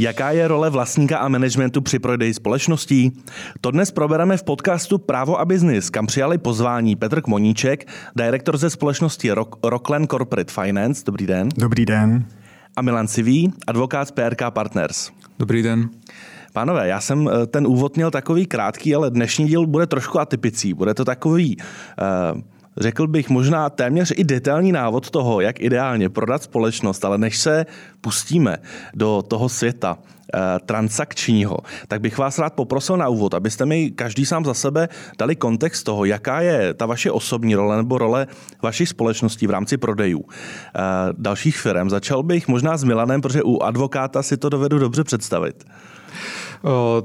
Jaká je role vlastníka a managementu při prodeji společností? To dnes probereme v podcastu Právo a biznis, kam přijali pozvání Petr Kmoníček, direktor ze společnosti Rock, Rockland Corporate Finance. Dobrý den. Dobrý den. A Milan Civý, advokát z PRK Partners. Dobrý den. Pánové, já jsem eh, ten úvod měl takový krátký, ale dnešní díl bude trošku atypický. Bude to takový uh, řekl bych, možná téměř i detailní návod toho, jak ideálně prodat společnost, ale než se pustíme do toho světa eh, transakčního, tak bych vás rád poprosil na úvod, abyste mi každý sám za sebe dali kontext toho, jaká je ta vaše osobní role nebo role vašich společností v rámci prodejů eh, dalších firm. Začal bych možná s Milanem, protože u advokáta si to dovedu dobře představit.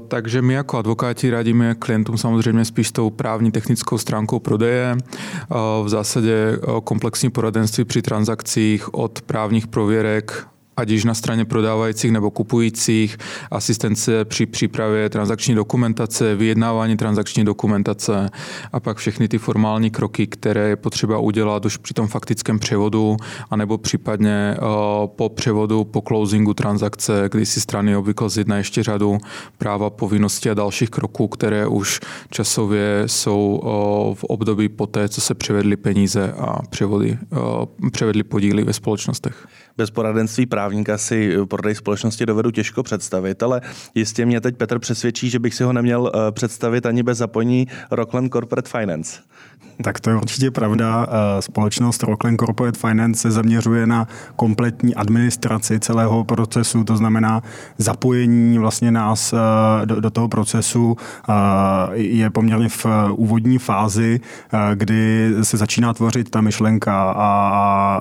Takže my jako advokáti radíme klientům samozřejmě spíš tou právní technickou stránkou prodeje. V zásadě komplexní poradenství při transakcích od právních prověrek ať již na straně prodávajících nebo kupujících, asistence při přípravě transakční dokumentace, vyjednávání transakční dokumentace a pak všechny ty formální kroky, které je potřeba udělat už při tom faktickém převodu, anebo případně po převodu, po closingu transakce, kdy si strany obvykle zjedná ještě řadu práva, povinností a dalších kroků, které už časově jsou v období poté, co se převedly peníze a převody, převedly podíly ve společnostech. Bez poradenství právníka si prodej společnosti dovedu těžko představit, ale jistě mě teď Petr přesvědčí, že bych si ho neměl eh, představit ani bez zapojení Rockland Corporate Finance. Tak to je určitě pravda. Eh, společnost Rockland Corporate Finance se zaměřuje na kompletní administraci celého procesu, to znamená zapojení vlastně nás eh, do, do toho procesu je poměrně v úvodní fázi, kdy se začíná tvořit ta myšlenka a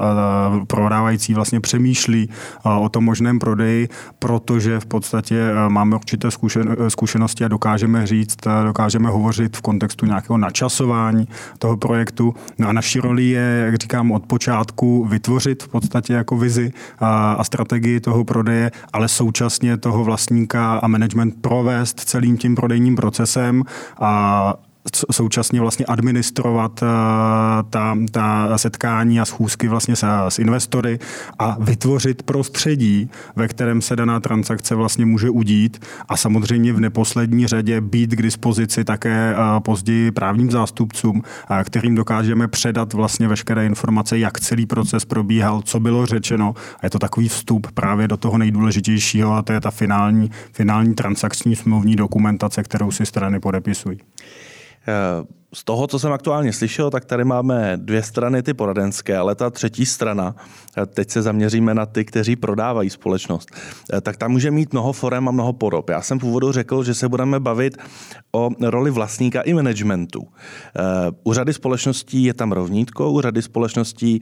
prodávající vlastně přemýšlí o tom možném prodeji, protože v podstatě e, máme určité e, zkušenosti a dokážeme říct, dokážeme hovořit v kontextu nějakého načasování toho projektu. No a naší roli je, jak říkám, od počátku vytvořit v podstatě jako vizi a, a strategii toho prodeje, ale současně toho vlastníka a management provést celým tím prodejním procesem a současně vlastně administrovat eh, ta, ta setkání a schůzky vlastně s, s investory a vytvořit prostředí, ve kterém se daná transakce vlastně může udít a samozřejmě v neposlední řadě být k dispozici také eh, později právním zástupcům, eh, kterým dokážeme předat vlastně veškeré informace, jak celý proces probíhal, co bylo řečeno a je to takový vstup právě do toho nejdůležitějšího a to je ta finální, finální transakční smluvní dokumentace, kterou si strany podepisují. Uh, z toho, co jsem aktuálně slyšel, tak tady máme dvě strany, ty poradenské, ale ta třetí strana, teď se zaměříme na ty, kteří prodávají společnost, tak tam může mít mnoho forem a mnoho podob. Já jsem v úvodu řekl, že se budeme bavit o roli vlastníka i managementu. U řady společností je tam rovnítko, u řady společností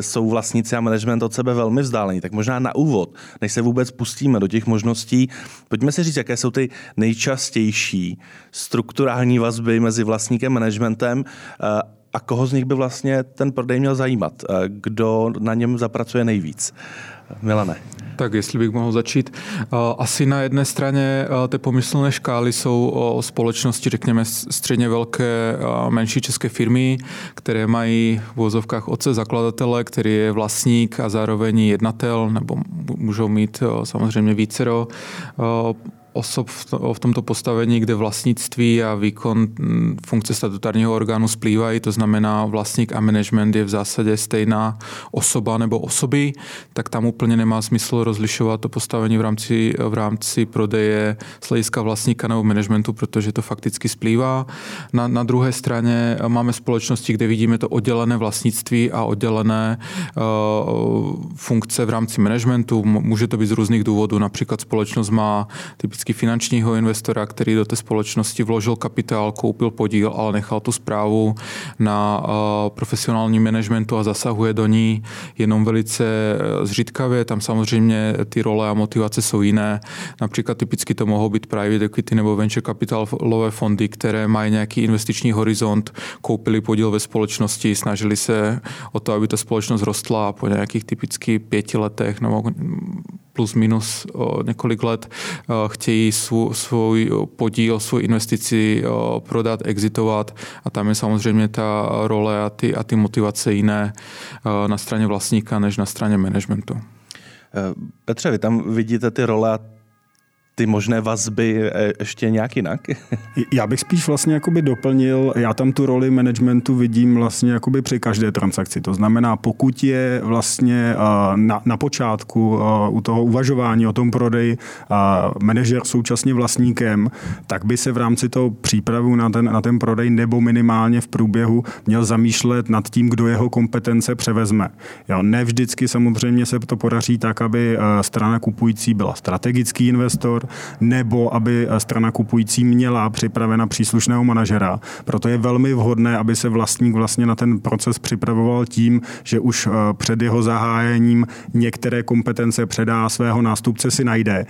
jsou vlastníci a management od sebe velmi vzdálení. Tak možná na úvod, než se vůbec pustíme do těch možností, pojďme si říct, jaké jsou ty nejčastější strukturální vazby mezi vlastníky vlastníkem, managementem eh, a koho z nich by vlastně ten prodej měl zajímat? Eh, kdo na něm zapracuje nejvíc? Milane. Tak jestli bych mohl začít. Eh, asi na jedné straně té pomyslné škály jsou o společnosti, řekněme, středně velké, menší české firmy, které mají v vozovkách otce zakladatele, který je vlastník a zároveň jednatel, nebo můžou mít samozřejmě vícero osob v tomto postavení, kde vlastnictví a výkon mm, funkce statutárního orgánu splývají, to znamená vlastník a management je v zásadě stejná osoba nebo osoby, tak tam úplně nemá smysl rozlišovat to postavení v rámci, v rámci prodeje z hlediska vlastníka nebo managementu, protože to fakticky splývá. Na, na druhé straně máme společnosti, kde vidíme to oddělené vlastnictví a oddělené uh, funkce v rámci managementu. Může to být z různých důvodů, například společnost má typicky typicky finančního investora, který do té společnosti vložil kapitál, koupil podíl, ale nechal tu zprávu na eh, profesionální managementu a zasahuje do ní jenom velice eh, zřídkavě. Tam samozřejmě ty role a motivace jsou jiné. Například typicky to mohou být private equity nebo venture capitalové fondy, které mají nějaký investiční horizont, koupili podíl ve společnosti, snažili se o to, aby ta společnost rostla po nějakých typicky pěti letech nebo plus minus několik let chtějí svůj, podíl, svou investici prodat, exitovat a tam je samozřejmě ta role a ty, a ty motivace jiné na straně vlastníka než na straně managementu. Petře, vy tam vidíte ty role a ty možné vazby e, ještě nějak jinak? Já bych spíš vlastně jakoby doplnil, já tam tu roli managementu vidím vlastně jakoby při každé transakci. To znamená, pokud je vlastně na, na počátku u toho uvažování o tom prodeji manažer současně vlastníkem, tak by se v rámci toho přípravu na ten, na ten prodej nebo minimálně v průběhu měl zamýšlet nad tím, kdo jeho kompetence převezme. Jo, ne vždycky samozřejmě se to podaří tak, aby strana kupující byla strategický investor, nebo aby strana kupující měla připravena příslušného manažera. Proto je velmi vhodné, aby se vlastník vlastně na ten proces připravoval tím, že už eh, před jeho zahájením některé kompetence předá svého nástupce si najde.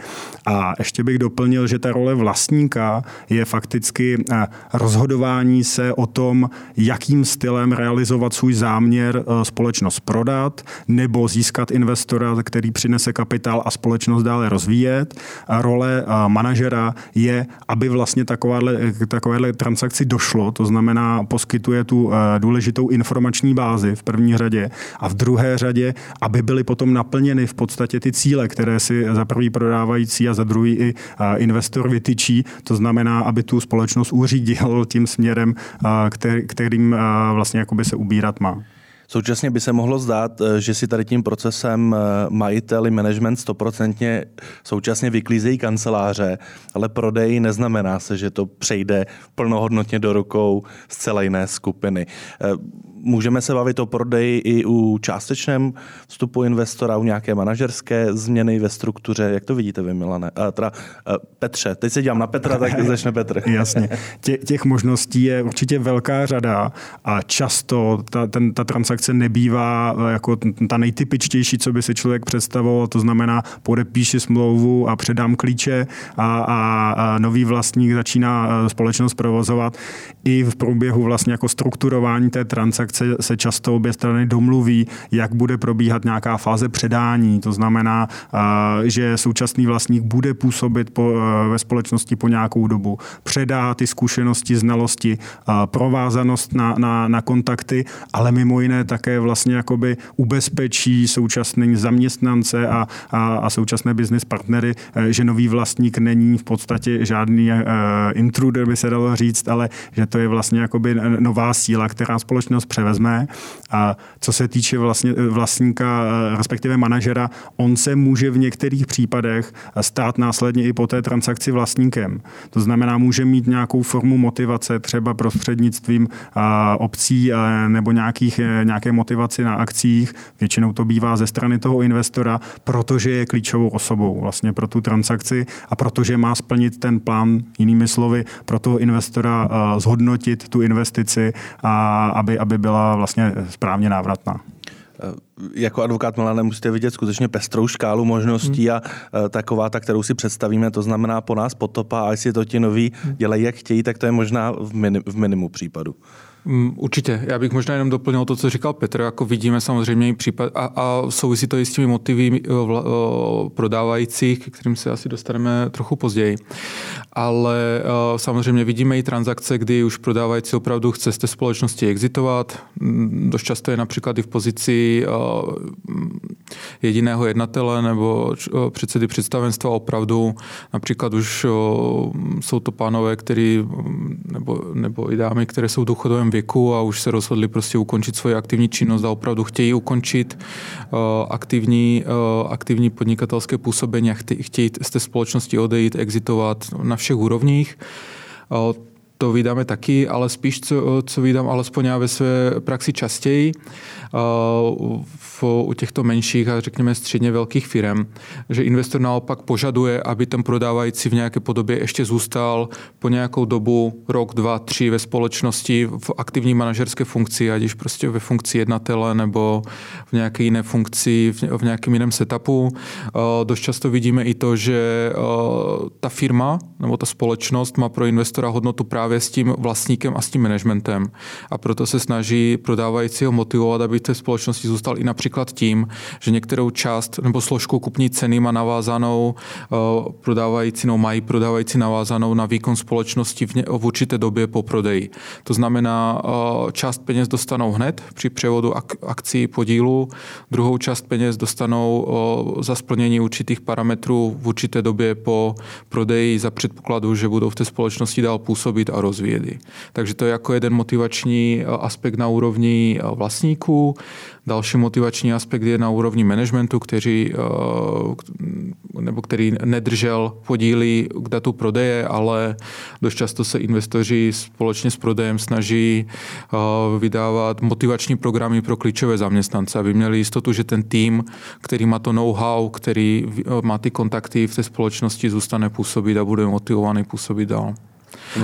A ještě bych doplnil, že ta role vlastníka je fakticky eh, rozhodování se o tom, jakým stylem realizovat svůj záměr eh, společnost prodat nebo získat investora, který přinese kapitál a společnost dále rozvíjet. Role role manažera je, aby vlastně takováhle, takovéhle transakci došlo, to znamená poskytuje tu eh, důležitou informační bázi v první řadě a v druhé řadě, aby byly potom naplněny v podstatě ty cíle, které si za prvý prodávající a za druhý i eh, investor vytyčí, to znamená, aby tu společnost uřídil tím směrem, eh, kterým vlastně jakoby se ubírat má. Současně by se mohlo zdát, eh, že si tady tím procesem eh, majitel i management stoprocentně současně vyklízejí kanceláře, ale prodej neznamená se, že to přejde plnohodnotně do rukou zcela jiné skupiny. Eh, můžeme se bavit o prodeji i u částečném vstupu investora, u nějaké manažerské změny ve struktuře. Jak to vidíte vy, Milane? A teda, Petře, teď se dělám na Petra, tak začne Petr. Jasně. Tě, těch možností je určitě velká řada a často ta, ten, ta transakce nebývá eh, jako ta nejtypičtější, co by si člověk představoval, to znamená podepíši smlouvu a předám klíče a, a, a nový vlastník začíná eh, společnost provozovat. I v průběhu vlastně jako strukturování té transakce se často obě strany domluví, jak bude probíhat nějaká fáze předání. To znamená, eh, že současný vlastník bude působit po, ve společnosti po nějakou dobu, předá ty zkušenosti, znalosti, provázanost na, na, na kontakty, ale mimo jiné také vlastně jakoby ubezpečí současné zaměstnance a, a, a současné business partnery, eh, že nový vlastník není v podstatě žádný intruder, by se dalo říct, ale že to je vlastně jakoby nová síla, která společnost převezme. A co se týče vlastně vlastníka, respektive manažera, on se může v některých případech stát následně i po té transakci vlastníkem. To znamená, může mít nějakou formu motivace, třeba prostřednictvím obcí nebo nějakých, nějaké motivaci na akcích. Většinou to bývá ze strany toho investora, protože je klíčovou osobou vlastně pro tu transakci a protože má splnit ten plán, jinými slovy, pro toho investora zhodnotit tu investici, a aby, aby byla vlastně správně návratná eh, jako advokát Milane musíte vidět skutečně pestrou škálu možností hmm. a uh, taková, ta, kterou si představíme, to znamená po nás potopa a jestli to ti noví hmm. dělají, jak chtějí, tak to je možná v, minim, v minimu případu. Mm, určitě. Já bych možná jenom doplnil to, co říkal Petr. Jako vidíme samozřejmě i případ a, a souvisí to i s těmi motivy eh, eh, prodávajících, k kterým se asi dostaneme trochu později. Ale eh, samozřejmě vidíme i transakce, kdy už prodávající opravdu chce z té společnosti exitovat. Mm, dost často je například i v pozici jediného jednatele nebo předsedy představenstva opravdu. Například už jsou to pánové, který, nebo, nebo i dámy, které jsou v věku a už se rozhodli prostě ukončit svoji aktivní činnost a opravdu chtějí ukončit uh, aktivní, uh, aktivní podnikatelské působení a chtějí z té společnosti odejít, exitovat na všech úrovních. Uh, to vydáme taky, ale spíš, co, co vydám alespoň já ve své praxi častěji, v, u těchto menších a řekněme středně velkých firm, že investor naopak požaduje, aby ten prodávající v nějaké podobě ještě zůstal po nějakou dobu, rok, dva, tři ve společnosti v aktivní manažerské funkci, ať už prostě ve funkci jednatele nebo v nějaké jiné funkci, v, v nějakém jiném setupu. Dost často vidíme i to, že ta firma nebo ta společnost má pro investora hodnotu právě právě s tím vlastníkem a s tím managementem. A proto se snaží prodávajícího motivovat, aby v té společnosti zůstal i například tím, že některou část nebo složku kupní ceny má navázanou prodávající, no mají prodávající navázanou na výkon společnosti v, ně, v určité době po prodeji. To znamená, část peněz dostanou hned při převodu ak, akcí podílu, druhou část peněz dostanou za splnění určitých parametrů v určité době po prodeji za předpokladu, že budou v té společnosti dál působit a rozvíjet. Takže to je jako jeden motivační aspekt na úrovni vlastníků. Další motivační aspekt je na úrovni managementu, který, nebo který nedržel podíly k datu prodeje, ale dost často se investoři společně s prodejem snaží vydávat motivační programy pro klíčové zaměstnance, aby měli jistotu, že ten tým, který má to know-how, který má ty kontakty v té společnosti, zůstane působit a bude motivovaný působit dál.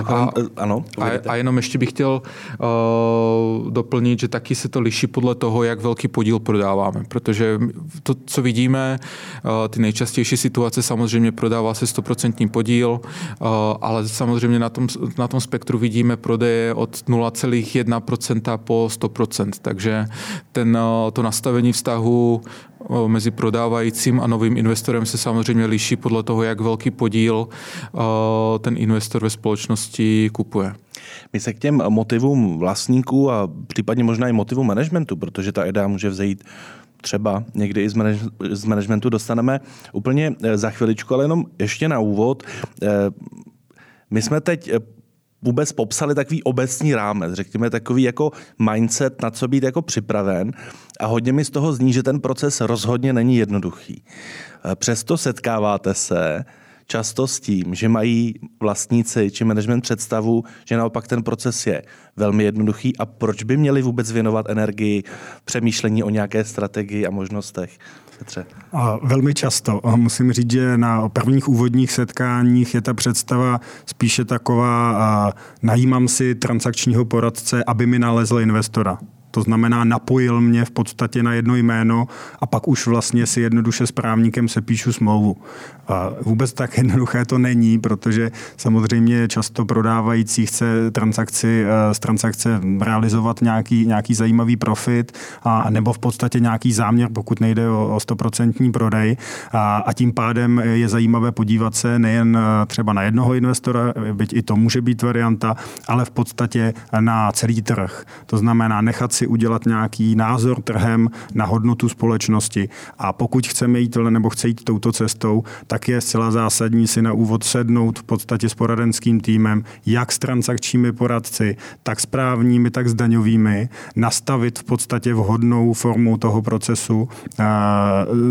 A, ano, a, a jenom ještě bych chtěl uh, doplnit, že taky se to liší podle toho, jak velký podíl prodáváme, protože to, co vidíme, uh, ty nejčastější situace samozřejmě prodává se 100% podíl, uh, ale samozřejmě na tom, na tom spektru vidíme prodeje od 0,1% po 100%, takže ten, uh, to nastavení vztahu mezi prodávajícím a novým investorem se samozřejmě liší podle toho, jak velký podíl ten investor ve společnosti kupuje. My se k těm motivům vlastníků a případně možná i motivům managementu, protože ta idea může vzejít třeba někdy i z, managementu dostaneme úplně e, za chviličku, ale jenom ještě na úvod. E, my jsme teď vůbec popsali takový obecný rámec, řekněme takový jako mindset, na co být jako připraven a hodně mi z toho zní, že ten proces rozhodně není jednoduchý. E, přesto setkáváte se často s tím, že mají vlastníci či management představu, že naopak ten proces je velmi jednoduchý a proč by měli vůbec věnovat energii přemýšlení o nějaké strategii a možnostech. Petře? Velmi často. Musím říct, že na prvních úvodních setkáních je ta představa spíše taková, najímám si transakčního poradce, aby mi nalezl investora. To znamená, napojil mě v podstatě na jedno jméno a pak už vlastně si jednoduše s právníkem se píšu smlouvu. A vůbec tak jednoduché to není, protože samozřejmě často prodávající chce transakci, eh, z transakce realizovat nějaký, nějaký zajímavý profit a nebo v podstatě nějaký záměr, pokud nejde o, o 100% prodej. A, a tím pádem je zajímavé podívat se nejen eh, třeba na jednoho investora, byť i to může být varianta, ale v podstatě na celý trh. To znamená nechat si udělat nějaký názor trhem na hodnotu společnosti. A pokud chceme jít nebo chce jít touto cestou, tak je zcela zásadní si na úvod sednout v podstatě s poradenským týmem, jak s transakčními poradci, tak s právními, tak s daňovými, nastavit v podstatě vhodnou formu toho procesu,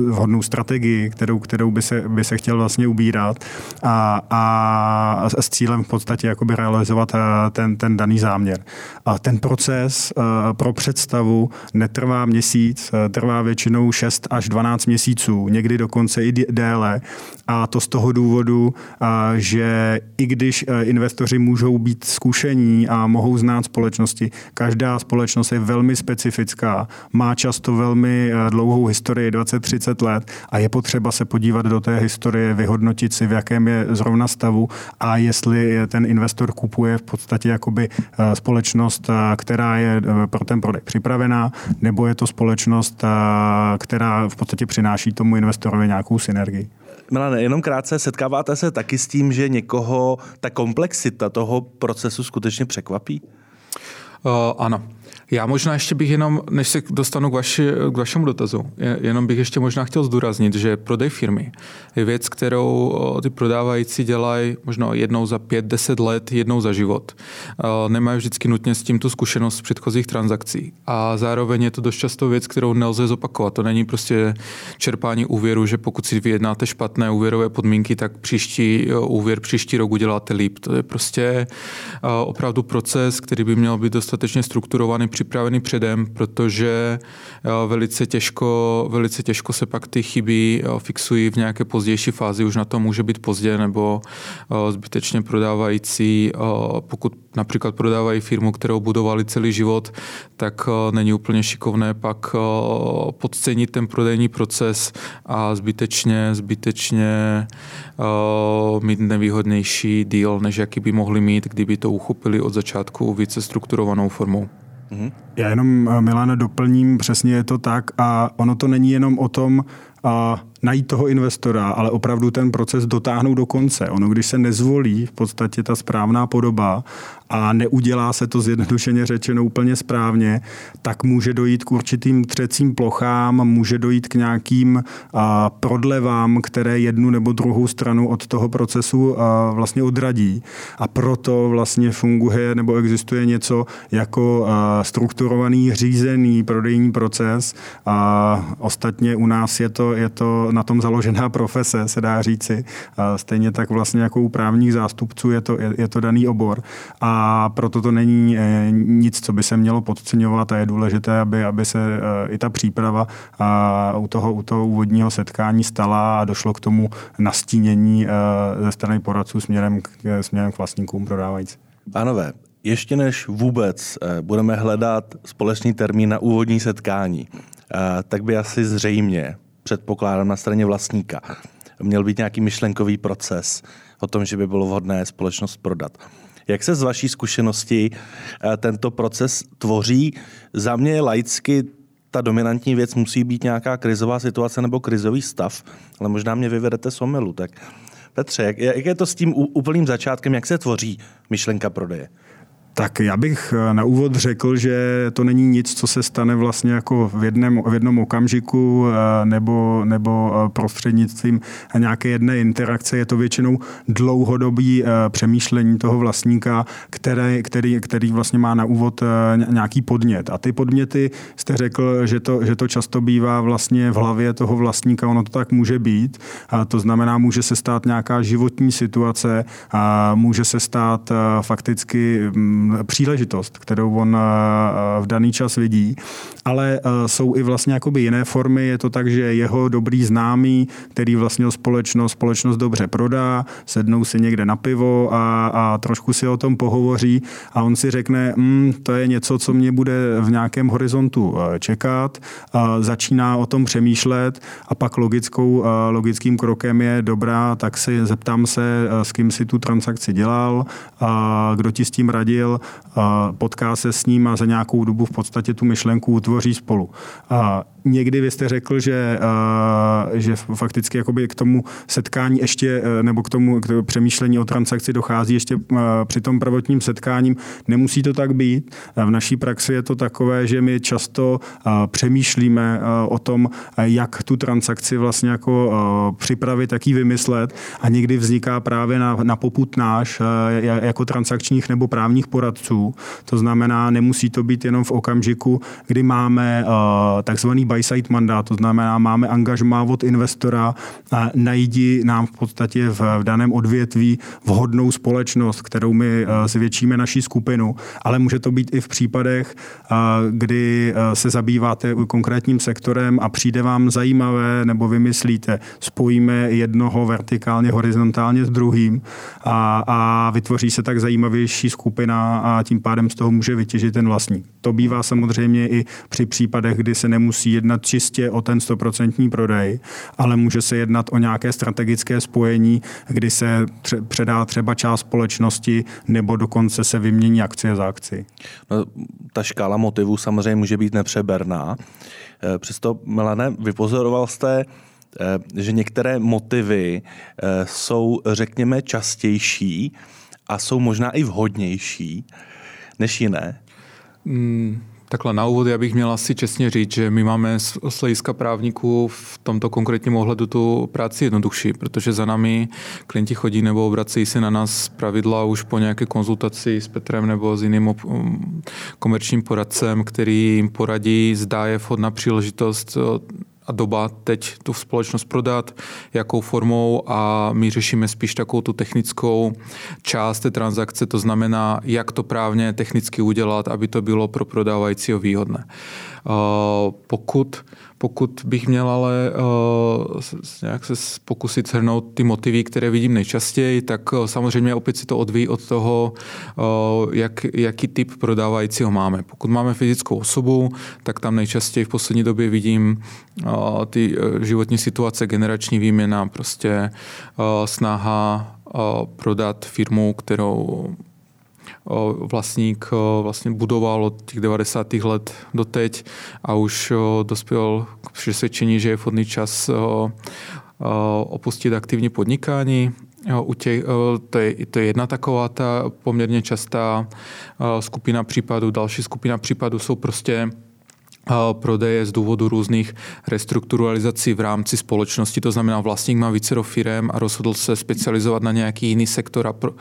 vhodnou strategii, kterou, kterou by, se, by se chtěl vlastně ubírat a, a s cílem v podstatě jakoby realizovat ten, ten daný záměr. A ten proces pro představu netrvá měsíc, eh, trvá většinou 6 až 12 měsíců, někdy dokonce i déle. A to z toho důvodu, že i když eh, investoři můžou být zkušení a mohou znát společnosti, každá společnost je velmi specifická, má často velmi eh, dlouhou historii, 20-30 let a je potřeba se podívat do té historie, vyhodnotit si, v jakém je zrovna stavu a jestli ten investor kupuje v podstatě jakoby společnost, která je pro ten prodej připravená, nebo je to společnost, která v podstatě přináší tomu investorovi nějakou synergii. Milane, jenom krátce, setkáváte se taky s tím, že někoho ta komplexita toho procesu skutečně překvapí? Uh, ano. Já možná ještě bych jenom, než se dostanu k, vaši, k vašemu dotazu, jenom bych ještě možná chtěl zdůraznit, že prodej firmy je věc, kterou ty prodávající dělají možná jednou za pět, deset let, jednou za život. Nemají vždycky nutně s tím tu zkušenost z předchozích transakcí. A zároveň je to dost často věc, kterou nelze zopakovat. To není prostě čerpání úvěru, že pokud si vyjednáte špatné úvěrové podmínky, tak příští úvěr příští rok uděláte líp. To je prostě opravdu proces, který by měl být dostatečně strukturovaný připravený předem, protože velice těžko, velice těžko se pak ty chyby fixují v nějaké pozdější fázi, už na to může být pozdě, nebo zbytečně prodávající, pokud například prodávají firmu, kterou budovali celý život, tak není úplně šikovné pak podcenit ten prodejní proces a zbytečně, zbytečně mít nevýhodnější deal, než jaký by mohli mít, kdyby to uchopili od začátku více strukturovanou formou. Mhm. Já jenom, eh, Milana, doplním, přesně je to tak a ono to není jenom o tom, a najít toho investora, ale opravdu ten proces dotáhnout do konce. Ono, když se nezvolí v podstatě ta správná podoba a neudělá se to zjednodušeně řečeno úplně správně, tak může dojít k určitým třecím plochám, může dojít k nějakým prodlevám, které jednu nebo druhou stranu od toho procesu vlastně odradí. A proto vlastně funguje nebo existuje něco jako strukturovaný, řízený prodejní proces. A ostatně u nás je to, je to na tom založená profese, se dá říci. A stejně tak vlastně jako u právních zástupců je to, je, je to daný obor. A proto to není eh, nic, co by se mělo podceňovat a je důležité, aby, aby se eh, i ta příprava a u toho, u toho úvodního setkání stala a došlo k tomu nastínění eh, ze strany poradců směrem k, směrem k vlastníkům prodávající. Pánové, ještě než vůbec budeme hledat společný termín na úvodní setkání, tak by asi zřejmě předpokládám na straně vlastníka. Měl být nějaký myšlenkový proces o tom, že by bylo vhodné společnost prodat. Jak se z vaší zkušenosti eh, tento proces tvoří? Za mě laicky ta dominantní věc musí být nějaká krizová situace nebo krizový stav, ale možná mě vyvedete z omylu. Tak Petře, jak, jak je to s tím úplným začátkem, jak se tvoří myšlenka prodeje? Tak já bych eh, na úvod řekl, že to není nic, co se stane vlastně jako v, jednom, v jednom okamžiku eh, nebo, nebo eh, prostřednictvím nějaké jedné interakce. Je to většinou dlouhodobý přemýšlení toho vlastníka, který, který, který vlastně má na úvod nějaký podnět. A ty podněty jste řekl, že to, že to často bývá vlastně v hlavě toho vlastníka, ono to tak může být. A to znamená, může se stát nějaká životní situace, a může se stát fakticky mm, příležitost, kterou on eh, v daný čas vidí, ale eh, jsou i vlastně jakoby jiné formy. Je to tak, že jeho dobrý známý, který vlastně společnost, společnost dobře prodá, sednou si někde na pivo a, a trošku si o tom pohovoří a on si řekne, mm, to je něco, co mě bude v nějakém horizontu eh, čekat, začíná o tom přemýšlet a pak logickou, logickým krokem je dobrá, tak si zeptám se, s kým si tu transakci dělal, kdo ti s tím radil, potká se s ním a za nějakou dobu v podstatě tu myšlenku utvoří spolu. Někdy vy jste řekl, že, že fakticky jakoby k tomu setkání ještě, e, nebo k tomu k přemýšlení o transakci dochází ještě při tom prvotním setkáním. Nemusí to tak být. V naší praxi je to takové, že my často přemýšlíme o tom, jak tu transakci vlastně jako připravit, jak ji vymyslet a někdy vzniká právě na, na poput náš jako transakčních nebo právních poradců. To znamená, nemusí to být jenom v okamžiku, kdy máme takzvaný buy-side mandát, to znamená, máme angažmá od investora najdi nám v podstatě v, daném odvětví vhodnou společnost, kterou my uh, zvětšíme naší skupinu, ale může to být i v případech, uh, kdy uh, se zabýváte konkrétním sektorem a přijde vám zajímavé nebo vymyslíte, spojíme jednoho vertikálně, horizontálně s druhým a, a vytvoří se tak zajímavější skupina a tím pádem z toho může vytěžit ten vlastník. To bývá samozřejmě i při případech, kdy se nemusí jednat čistě o ten stoprocentní prodej, ale může se jednat o nějaké strategické spojení, kdy se tře- předá třeba část společnosti nebo dokonce se vymění akcie za akci. No, ta škála motivů samozřejmě může být nepřeberná. Eh, přesto, Melane, vypozoroval jste, eh, že některé motivy eh, jsou, řekněme, častější a jsou možná i vhodnější než jiné. Mm, Takhle na úvod já bych měl asi čestně říct, že my máme z hlediska právníků v tomto konkrétním ohledu tu práci jednodušší, protože za nami klienti chodí nebo obrací se na nás pravidla už po nějaké konzultaci s Petrem nebo s jiným komerčním poradcem, který jim poradí, zdá je vhodná příležitost doba teď tu společnost prodat, jakou formou a my řešíme spíš takovou tu technickou část té transakce, to znamená, jak to právně technicky udělat, aby to bylo pro prodávajícího výhodné. Pokud pokud bych měl ale uh, nějak se pokusit shrnout ty motivy, které vidím nejčastěji, tak uh, samozřejmě opět si to odvíjí od toho, jak, jaký typ prodávajícího máme. Pokud máme fyzickou osobu, tak tam nejčastěji v poslední době vidím ty životní situace, generační výměna, prostě snaha prodat firmu, kterou vlastník vlastně budoval od těch 90. let do teď a už dospěl k přesvědčení, že je vhodný čas opustit aktivní podnikání. U těch, to, je, to je jedna taková ta poměrně častá skupina případů. Další skupina případů jsou prostě prodeje z důvodu různých restrukturalizací v rámci společnosti. To znamená, vlastník má více firm a rozhodl se specializovat na nějaký jiný sektor a pro,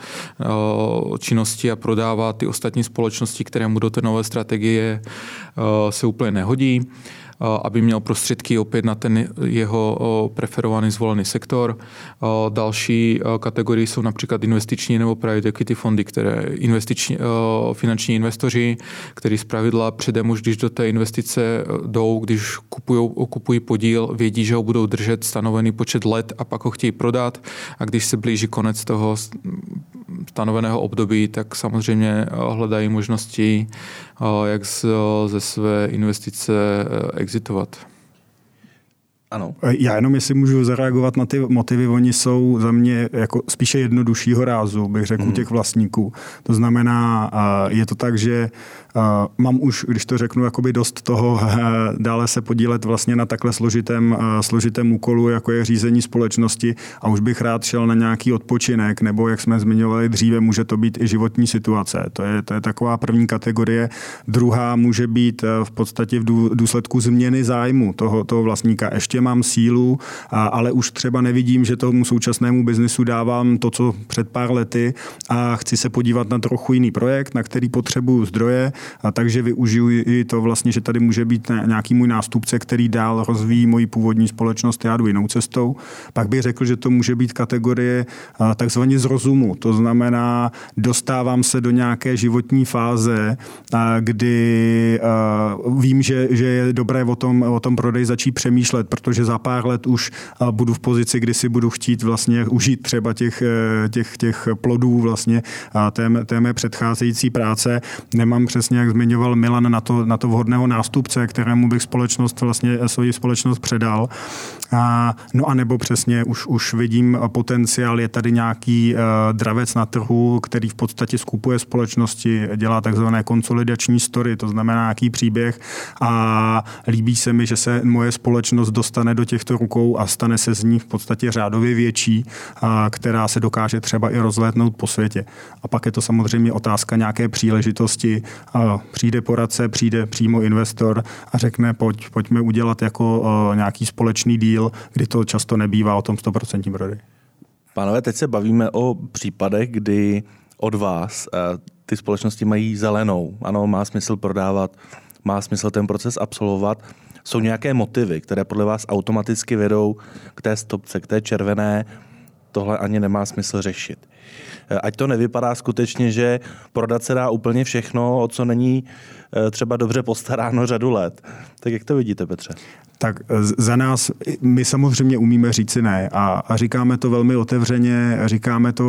činnosti a prodává ty ostatní společnosti, které mu do té nové strategie se úplně nehodí aby měl prostředky opět na ten jeho preferovaný zvolený sektor. Další kategorie jsou například investiční nebo private equity fondy, které investiční, finanční investoři, kteří zpravidla předem už, když do té investice jdou, když kupují, kupují podíl, vědí, že ho budou držet stanovený počet let a pak ho chtějí prodat a když se blíží konec toho stanoveného období, tak samozřejmě hledají možnosti, jak ze své investice exitovat. Ano. Já jenom, jestli můžu zareagovat na ty motivy, oni jsou za mě jako spíše jednoduššího rázu, bych řekl, mm. těch vlastníků. To znamená, je to tak, že mám už, když to řeknu, jakoby dost toho dále se podílet vlastně na takhle složitém, složitém úkolu, jako je řízení společnosti a už bych rád šel na nějaký odpočinek, nebo jak jsme zmiňovali dříve, může to být i životní situace. To je, to je taková první kategorie. Druhá může být e, v podstatě v důsledku změny zájmu toho, toho vlastníka. Ještě mám sílu, ale už třeba nevidím, že tomu současnému biznesu dávám to, co před pár lety a chci se podívat na trochu jiný projekt, na který potřebuju zdroje a takže využiju i to vlastně, že tady může být nějaký můj nástupce, který dál rozvíjí moji původní společnost, já jdu jinou cestou. Pak bych řekl, že to může být kategorie takzvaně z rozumu. To znamená, dostávám se do nějaké životní fáze, kdy vím, že, že je dobré o tom, o tom prodej začít přemýšlet, protože za pár let už budu v pozici, kdy si budu chtít vlastně užít třeba těch, těch, těch plodů vlastně té, té mé předcházející práce. Nemám přesně přesně jak zmiňoval Milan, na to, na to vhodného nástupce, kterému bych společnost vlastně svoji společnost předal. A, no a nebo přesně už, už vidím potenciál, je tady nějaký uh, dravec na trhu, který v podstatě skupuje společnosti, dělá takzvané konsolidační story, to znamená nějaký příběh a líbí se mi, že se moje společnost dostane do těchto rukou a stane se z ní v podstatě řádově větší, a, která se dokáže třeba i rozlétnout po světě. A pak je to samozřejmě otázka nějaké příležitosti a přijde poradce, přijde přímo investor a řekne, pojď, pojďme udělat jako nějaký společný díl, kdy to často nebývá o tom 100% prodeji. Pánové, teď se bavíme o případech, kdy od vás e, ty společnosti mají zelenou. Ano, má smysl prodávat, má smysl ten proces absolvovat. Jsou nějaké motivy, které podle vás automaticky vedou k té stopce, k té červené, tohle ani nemá smysl řešit. Ať to nevypadá skutečně, že prodat se dá úplně všechno, o co není eh, třeba dobře postaráno řadu let. Tak jak to vidíte, Petře? Tak za nás, my samozřejmě umíme říci ne a, a říkáme to velmi otevřeně, říkáme to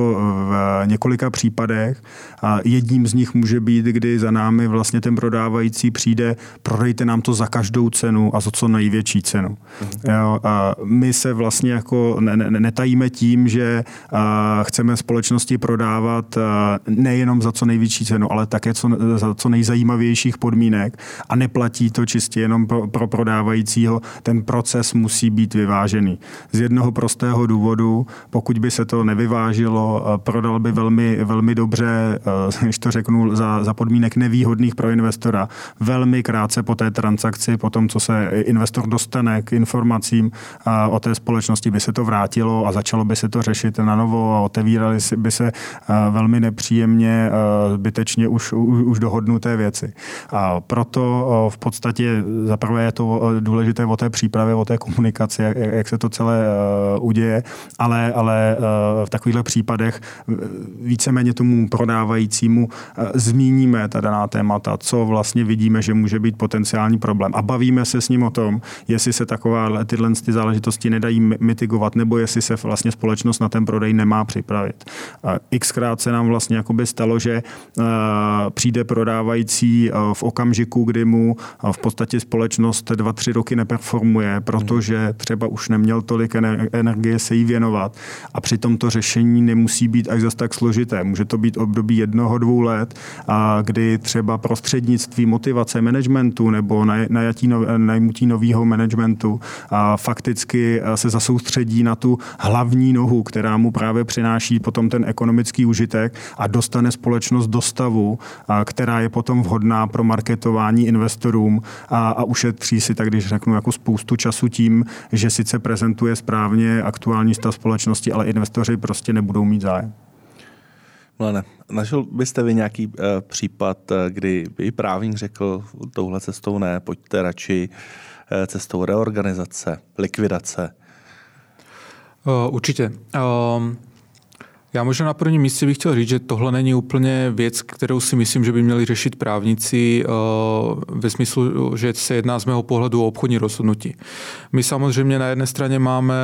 v několika případech a jedním z nich může být, kdy za námi vlastně ten prodávající přijde, prodejte nám to za každou cenu a za co největší cenu. Mhm. Jo, a my se vlastně jako ne, ne, netajíme tím, že a, chceme společnosti prodávat a, nejenom za co největší cenu, ale také co, za co nejzajímavějších podmínek a neplatí to čistě jenom pro, pro prodávajícího, ten proces musí být vyvážený. Z jednoho prostého důvodu, pokud by se to nevyvážilo, eh, prodal by velmi, velmi dobře, eh, když to řeknu, za, za podmínek nevýhodných pro investora, velmi krátce po té transakci, po tom, co se investor dostane k informacím eh, o té společnosti, by se to vrátilo a začalo by se to řešit na novo a otevírali by se velmi nepříjemně, zbytečně už, už dohodnuté věci. A proto v podstatě zaprvé je to důležité o té přípravě, o té komunikaci, jak, jak se to celé uděje, ale, ale v takovýchhle případech víceméně tomu prodávajícímu zmíníme ta daná témata, co vlastně vidíme, že může být potenciální problém. A bavíme se s ním o tom, jestli se taková tyhle ty záležitosti nedají mitigovat, nebo jestli se vlastně společnost na ten prodej nemá připravit. Xkrát se nám vlastně jakoby stalo, že přijde prodávající v okamžiku, kdy mu v podstatě společnost dva, tři roky neperformuje, protože třeba už neměl tolik energie se jí věnovat a přitom to řešení nemusí být až zase tak složité. Může to být období jednoho, dvou let, kdy třeba prostřednictví motivace managementu nebo najatí, najmutí nového managementu a fakticky se zasoustředí na tu hlavní nohu, která mu právě přináší potom ten ekonomický užitek a dostane společnost do stavu, která je potom vhodná pro marketování investorům a, a ušetří si, tak když řeknu, jako spoustu času tím, že sice prezentuje správně aktuální stav společnosti, ale investoři prostě nebudou mít zájem. Mlene, našel byste vy nějaký uh, případ, kdy by právník řekl, touhle cestou ne, pojďte radši uh, cestou reorganizace, likvidace? Uh, určitě. Um, já možná na prvním místě bych chtěl říct, že tohle není úplně věc, kterou si myslím, že by měli řešit právníci ve smyslu, že se jedná z mého pohledu o obchodní rozhodnutí. My samozřejmě na jedné straně máme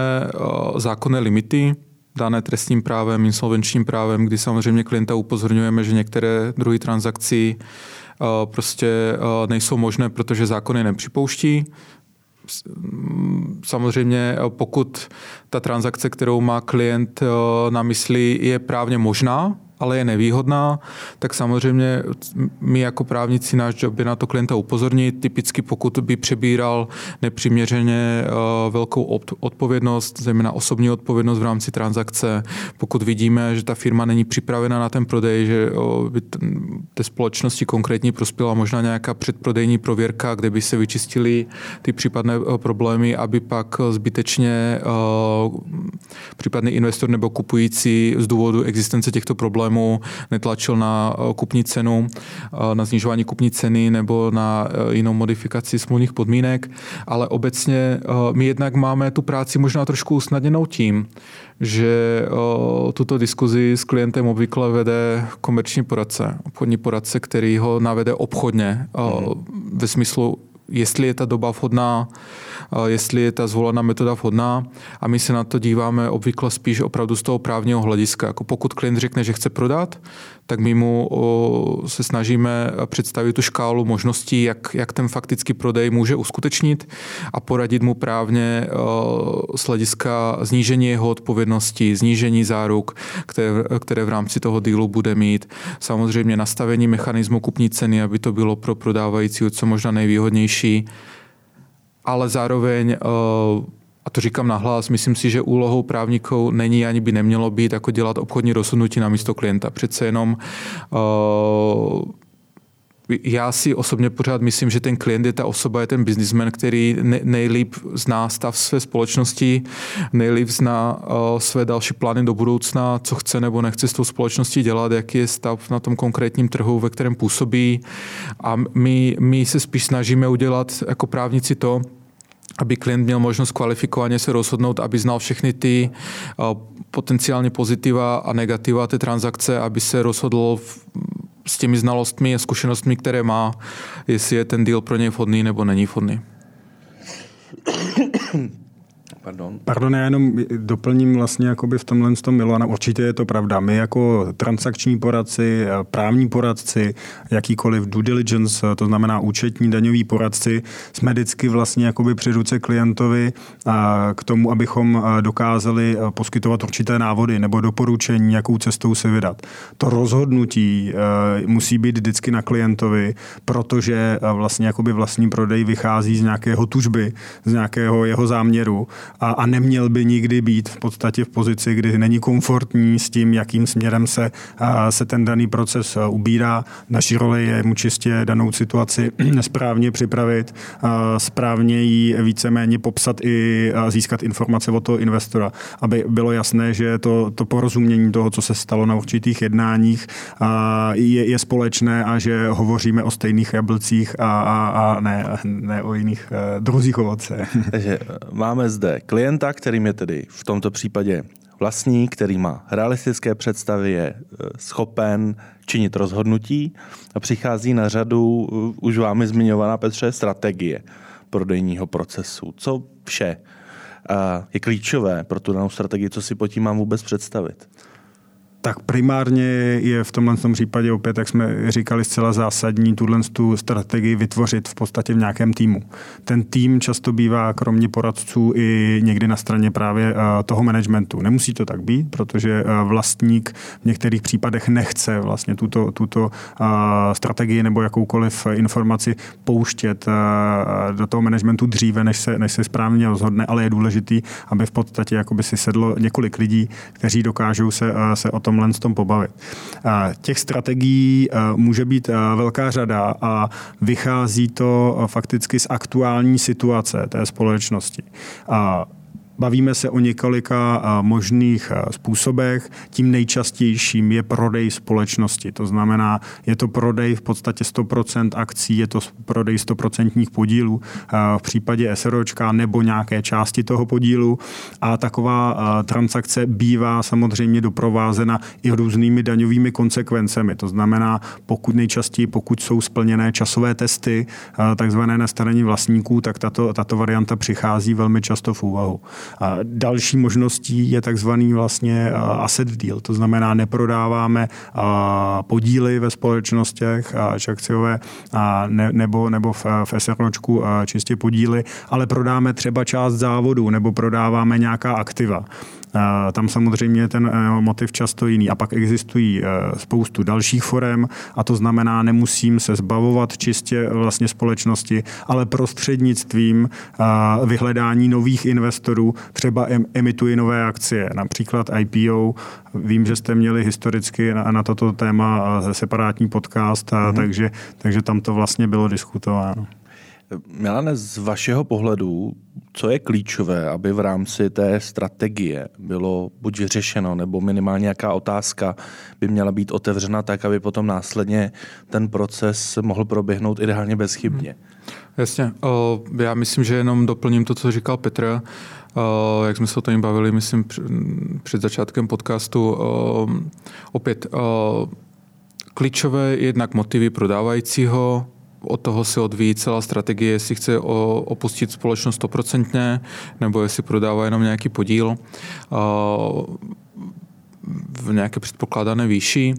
zákonné limity, dané trestním právem, insolvenčním právem, kdy samozřejmě klienta upozorňujeme, že některé druhy transakcí prostě nejsou možné, protože zákony nepřipouští. Samozřejmě pokud ta transakce, kterou má klient na mysli, je právně možná, ale je nevýhodná, tak samozřejmě my jako právníci náš job je na to klienta upozornit. Typicky pokud by přebíral nepřiměřeně eh, velkou odpovědnost, zejména osobní odpovědnost v rámci transakce, pokud vidíme, že ta firma není připravena na ten prodej, že eh, by té společnosti konkrétně prospěla možná nějaká předprodejní prověrka, kde by se vyčistili ty případné eh, problémy, aby pak zbytečně případný investor nebo kupující z důvodu existence těchto problémů problému netlačil na eh, kupní cenu, eh, na snižování kupní ceny nebo na eh, jinou modifikaci smluvních podmínek, ale obecně my jednak máme tu práci možná trošku usnadněnou tím, že tuto diskuzi s klientem obvykle vede komerční poradce, obchodní poradce, který ho navede obchodně mm. ve smyslu jestli je ta doba vhodná, jestli je ta zvolená metoda vhodná a my se na to díváme obvykle spíš opravdu z toho právního hlediska. Jako pokud klient řekne, že chce prodat, tak my mu se snažíme představit tu škálu možností, jak, jak ten faktický prodej může uskutečnit a poradit mu právně z hlediska znížení jeho odpovědnosti, znížení záruk, které, které v rámci toho dealu bude mít. Samozřejmě nastavení mechanismu kupní ceny, aby to bylo pro prodávajícího co možná nejvýhodnější, ale zároveň a to říkám nahlas, myslím si, že úlohou právníků není ani by nemělo být jako dělat obchodní rozhodnutí na místo klienta. Přece jenom uh, já si osobně pořád myslím, že ten klient je ta osoba, je ten businessman, který nejlíp zná stav své společnosti, nejlíp zná uh, své další plány do budoucna, co chce nebo nechce s tou společností dělat, jaký je stav na tom konkrétním trhu, ve kterém působí. A my, my se spíš snažíme udělat jako právníci to, aby klient měl možnost kvalifikovaně se rozhodnout, aby znal všechny ty potenciálně pozitiva a negativa té transakce, aby se rozhodl s těmi znalostmi a zkušenostmi, které má, jestli je ten deal pro něj vhodný nebo není vhodný. Pardon. Pardon, já jenom doplním vlastně jakoby v tomhle tom Milana. Určitě je to pravda. My jako transakční poradci, právní poradci, jakýkoliv due diligence, to znamená účetní daňový poradci, jsme vždycky vlastně jakoby při ruce klientovi k tomu, abychom dokázali poskytovat určité návody nebo doporučení, jakou cestou se vydat. To rozhodnutí musí být vždycky na klientovi, protože vlastně jakoby vlastní prodej vychází z nějakého tužby, z nějakého jeho záměru a, a neměl by nikdy být v podstatě v pozici, kdy není komfortní s tím, jakým směrem se, se ten daný proces ubírá. Naší roli je mu čistě danou situaci správně připravit, správně ji víceméně popsat i získat informace od toho investora, aby bylo jasné, že to, to porozumění toho, co se stalo na určitých jednáních, je, je společné a že hovoříme o stejných jablcích a, a, a ne, ne o jiných uh, druzích ovoce. Takže eh, máme zde klienta, kterým je tedy v tomto případě vlastník, který má realistické představy, je eh, schopen činit rozhodnutí a přichází na řadu už vámi zmiňovaná Petře strategie prodejního procesu. Co vše je klíčové pro tu danou strategii, co si po tím mám vůbec představit? Tak primárně je v tomhle tom případě opět, jak jsme říkali, zcela zásadní tuhle tu strategii vytvořit v podstatě v nějakém týmu. Ten tým často bývá kromě poradců i někdy na straně právě eh, toho managementu. Nemusí to tak být, protože eh, vlastník v některých případech nechce vlastně tuto, tuto eh, strategii nebo jakoukoliv informaci pouštět do toho managementu dříve, než se, než se správně rozhodne, ale je důležitý, aby v podstatě jakoby si sedlo několik lidí, kteří dokážou se, se o tom tomhle tom pobavit. Těch strategií může být velká řada a vychází to fakticky z aktuální situace té společnosti. Bavíme se o několika možných způsobech. Tím nejčastějším je prodej společnosti. To znamená, je to prodej v podstatě 100% akcí, je to prodej 100% podílů v případě SROčka nebo nějaké části toho podílu. A taková transakce bývá samozřejmě doprovázena i různými daňovými konsekvencemi. To znamená, pokud nejčastěji, pokud jsou splněné časové testy, takzvané nastavení vlastníků, tak tato, tato varianta přichází velmi často v úvahu. Další možností je takzvaný vlastně asset deal, to znamená neprodáváme podíly ve společnostech či akciové nebo, nebo v, v SROčku čistě podíly, ale prodáme třeba část závodu nebo prodáváme nějaká aktiva. Tam samozřejmě ten eh, motiv často jiný. A pak existují eh, spoustu dalších forem a to znamená, nemusím se zbavovat čistě vlastně společnosti, ale prostřednictvím eh, vyhledání nových investorů třeba emituji nové akcie, například IPO. Vím, že jste měli historicky na, na toto téma separátní podcast, mm-hmm. takže, takže tam to vlastně bylo diskutováno. Milane, z vašeho pohledu, co je klíčové, aby v rámci té strategie bylo buď řešeno, nebo minimálně nějaká otázka by měla být otevřena tak, aby potom následně ten proces mohl proběhnout ideálně bezchybně? Hmm. Jasně. Já myslím, že jenom doplním to, co říkal Petr. Jak jsme se o tom bavili, myslím, před začátkem podcastu. Opět, klíčové je jednak motivy prodávajícího, od toho se odvíjí celá strategie, jestli chce opustit společnost stoprocentně, nebo jestli prodává jenom nějaký podíl v nějaké předpokládané výši.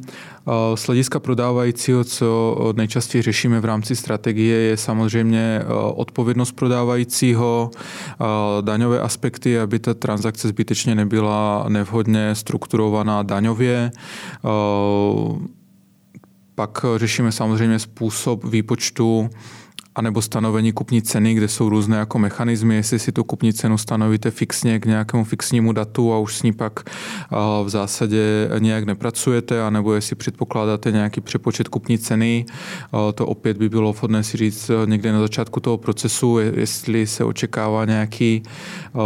Z hlediska prodávajícího, co nejčastěji řešíme v rámci strategie, je samozřejmě odpovědnost prodávajícího, daňové aspekty, aby ta transakce zbytečně nebyla nevhodně strukturovaná daňově, pak řešíme samozřejmě způsob výpočtu anebo stanovení kupní ceny, kde jsou různé jako mechanismy, jestli si tu kupní cenu stanovíte fixně k nějakému fixnímu datu a už s ní pak v zásadě nějak nepracujete, anebo jestli předpokládáte nějaký přepočet kupní ceny, to opět by bylo vhodné si říct někde na začátku toho procesu, jestli se očekává nějaký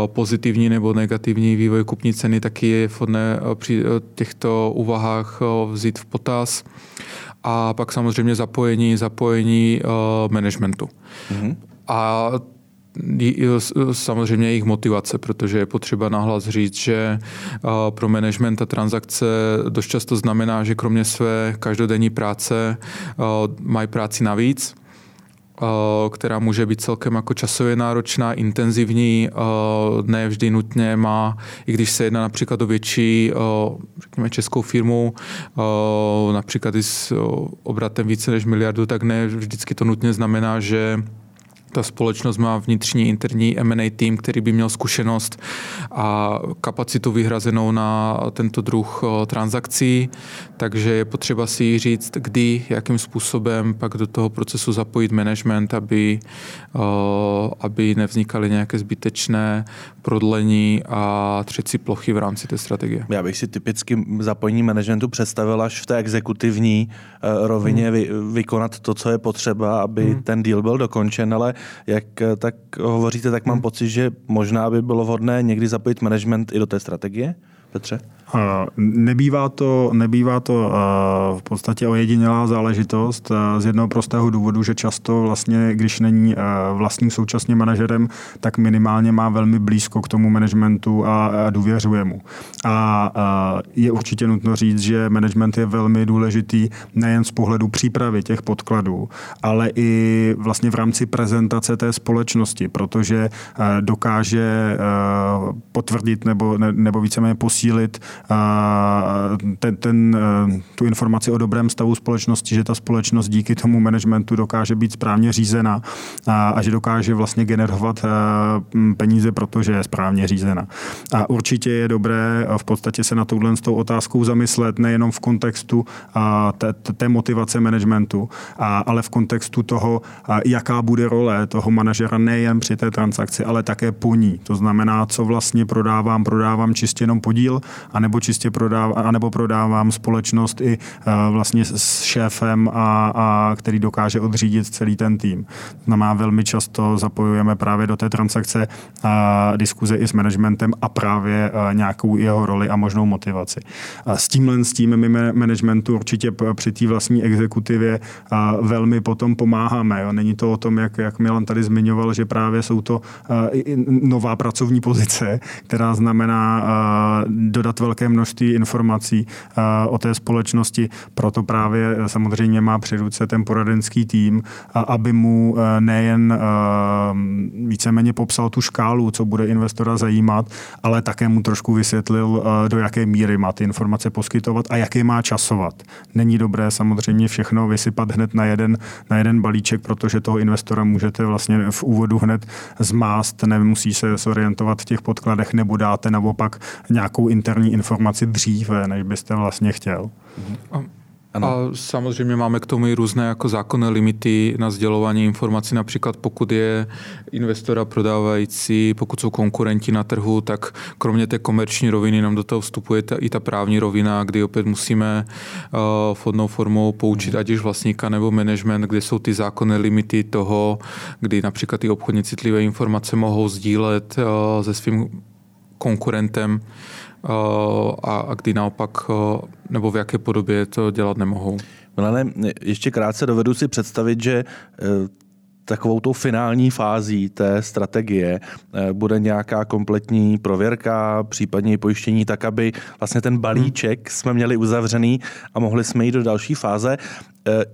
pozitivní nebo negativní vývoj kupní ceny, taky je vhodné při těchto úvahách vzít v potaz a pak samozřejmě zapojení, zapojení uh, managementu. Mm-hmm. A samozřejmě jejich motivace, protože je potřeba nahlas říct, že uh, pro management a transakce dost často znamená, že kromě své každodenní práce uh, mají práci navíc Eh, která může být celkem jako časově náročná, intenzivní, eh, ne vždy nutně má, i když se jedná například o větší, eh, řekněme, českou firmu, například i s obratem více než miliardu, tak ne vždycky to nutně znamená, že ta společnost má vnitřní interní M&A tým, který by měl zkušenost a kapacitu vyhrazenou na tento druh transakcí, takže je potřeba si říct, kdy, jakým způsobem pak do toho procesu zapojit management, aby, aby nevznikaly nějaké zbytečné prodlení a třecí plochy v rámci té strategie. Já bych si typicky zapojení managementu představil až v té exekutivní uh, rovině hmm. vy, vykonat to, co je potřeba, aby hmm. ten deal byl dokončen, ale jak eh, tak hovoříte, tak mám hmm. pocit, že možná by bylo vhodné někdy zapojit management i do té strategie? Petře? Nebývá to, nebývá to v podstatě ojedinělá záležitost z jednoho prostého důvodu, že často vlastně, když není vlastním současně manažerem, tak minimálně má velmi blízko k tomu managementu a důvěřuje mu. A je určitě nutno říct, že management je velmi důležitý nejen z pohledu přípravy těch podkladů, ale i vlastně v rámci prezentace té společnosti, protože dokáže potvrdit nebo, nebo víceméně posílit ten, ten, eh, tu informaci o dobrém stavu společnosti, že ta společnost díky tomu managementu dokáže být správně řízena a, a že dokáže vlastně generovat eh, peníze, protože je správně řízena. A určitě je dobré v podstatě se na touhle s tou otázkou zamyslet nejenom v kontextu té, té motivace managementu, ale v kontextu toho, jaká bude role toho manažera nejen při té transakci, ale také po ní. To znamená, co vlastně prodávám, prodávám čistě jenom podíl, anebo čistě prodávám, anebo prodávám společnost i eh, vlastně s šéfem, a, a který dokáže odřídit celý ten tým. Znamená, velmi často zapojujeme právě do té transakce a eh, diskuze i s managementem a právě eh, nějakou jeho roli a možnou motivaci. A s tímhle s tím my managementu určitě při té vlastní exekutivě velmi potom pomáháme. Jo. Není to o tom, jak, jak Milan tady zmiňoval, že právě jsou to nová pracovní pozice, která znamená dodat velké množství informací eh, o té společnosti, proto právě eh, samozřejmě má při ruce ten poradenský tým, aby mu eh, nejen víceméně popsal tu škálu, co bude investora zajímat, ale také mu trošku vysvětlil, do jaké míry má ty informace poskytovat a jak je má časovat. Není dobré samozřejmě všechno vysypat hned na jeden, na jeden balíček, protože toho investora můžete vlastně v úvodu hned zmást, nemusí se zorientovat v těch podkladech, nebo dáte naopak nějakou interní informaci dříve, než byste vlastně chtěl. A, ano. a samozřejmě máme k tomu i různé jako zákonné limity na sdělování informací. Například pokud je investora prodávající, pokud jsou konkurenti na trhu, tak kromě té komerční roviny nám do toho vstupuje ta, i ta právní rovina, kdy opět musíme uh, vhodnou formou poučit ať už vlastníka nebo management, kde jsou ty zákonné limity toho, kdy například ty obchodně citlivé informace mohou sdílet uh, se svým konkurentem a, a kdy naopak, nebo v jaké podobě to dělat nemohou. Milane, ještě krátce dovedu si představit, že e, takovou tou finální fází té strategie bude nějaká kompletní prověrka, případně pojištění, tak aby vlastně ten balíček jsme měli uzavřený a mohli jsme jít do další fáze.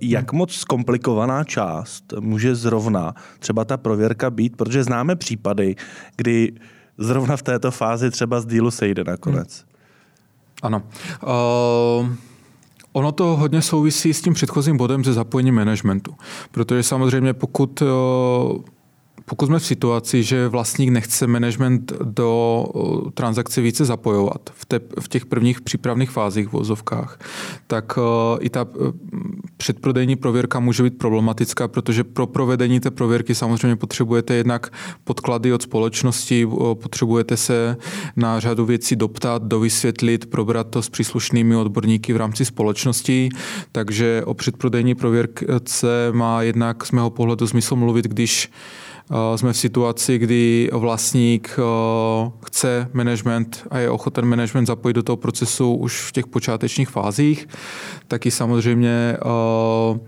Jak moc zkomplikovaná část může zrovna třeba ta prověrka být, protože známe případy, kdy zrovna v této fázi třeba z dílu sejde nakonec. Hmm. Ano. Uh... Ono to hodně souvisí s tím předchozím bodem ze zapojení managementu, protože samozřejmě pokud pokud jsme v situaci, že vlastník nechce management do transakce více zapojovat v, v těch prvních přípravných fázích v vozovkách, tak i ta e, předprodejní prověrka může být problematická, protože pro provedení té prověrky samozřejmě potřebujete jednak podklady od společnosti, potřebujete se na řadu věcí doptat, dovysvětlit, probrat to s příslušnými odborníky v rámci společnosti, takže o předprodejní prověrce má jednak z mého pohledu smysl mluvit, když jsme v situaci, kdy vlastník eh, chce management a je ochoten management zapojit do toho procesu už v těch počátečních fázích, taky samozřejmě uh,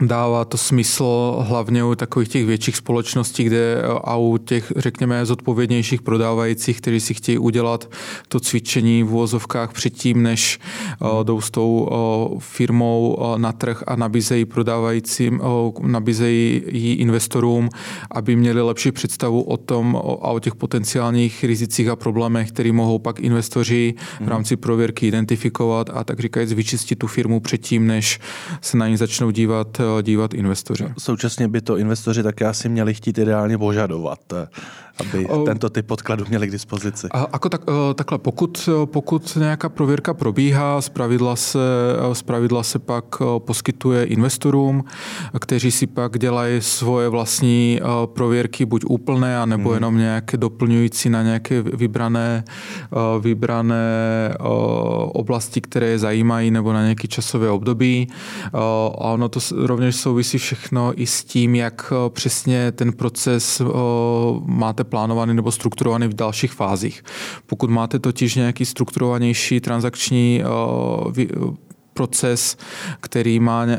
dává to smysl hlavně u takových těch větších společností, kde a u těch, řekněme, zodpovědnějších prodávajících, kteří si chtějí udělat to cvičení v úvozovkách předtím, než uh, jdou s tou uh, firmou uh, na trh a nabízejí prodávajícím, nabízejí ji investorům, aby měli lepší představu o tom a o těch potenciálních rizicích a problémech, které mohou pak investoři v mhm. rámci prověrky identifikovat a tak říkajíc vyčistit tu firmu předtím, než se na ní začnou dívat dívat investoři. Současně by to investoři také asi měli chtít ideálně požadovat, aby o, tento typ podkladu měli k dispozici. A, ako tak, takhle, pokud, pokud nějaká prověrka probíhá, zpravidla se, zpravidla se pak poskytuje investorům, kteří si pak dělají svoje vlastní prověrky, buď úplné, anebo hmm. jenom nějaké doplňující na nějaké vybrané, vybrané oblasti, které je zajímají, nebo na nějaké časové období. A ono to rovněž souvisí všechno i s tím, jak přesně ten proces máte plánovaný nebo strukturovaný v dalších fázích. Pokud máte totiž nějaký strukturovanější transakční proces, který má uh,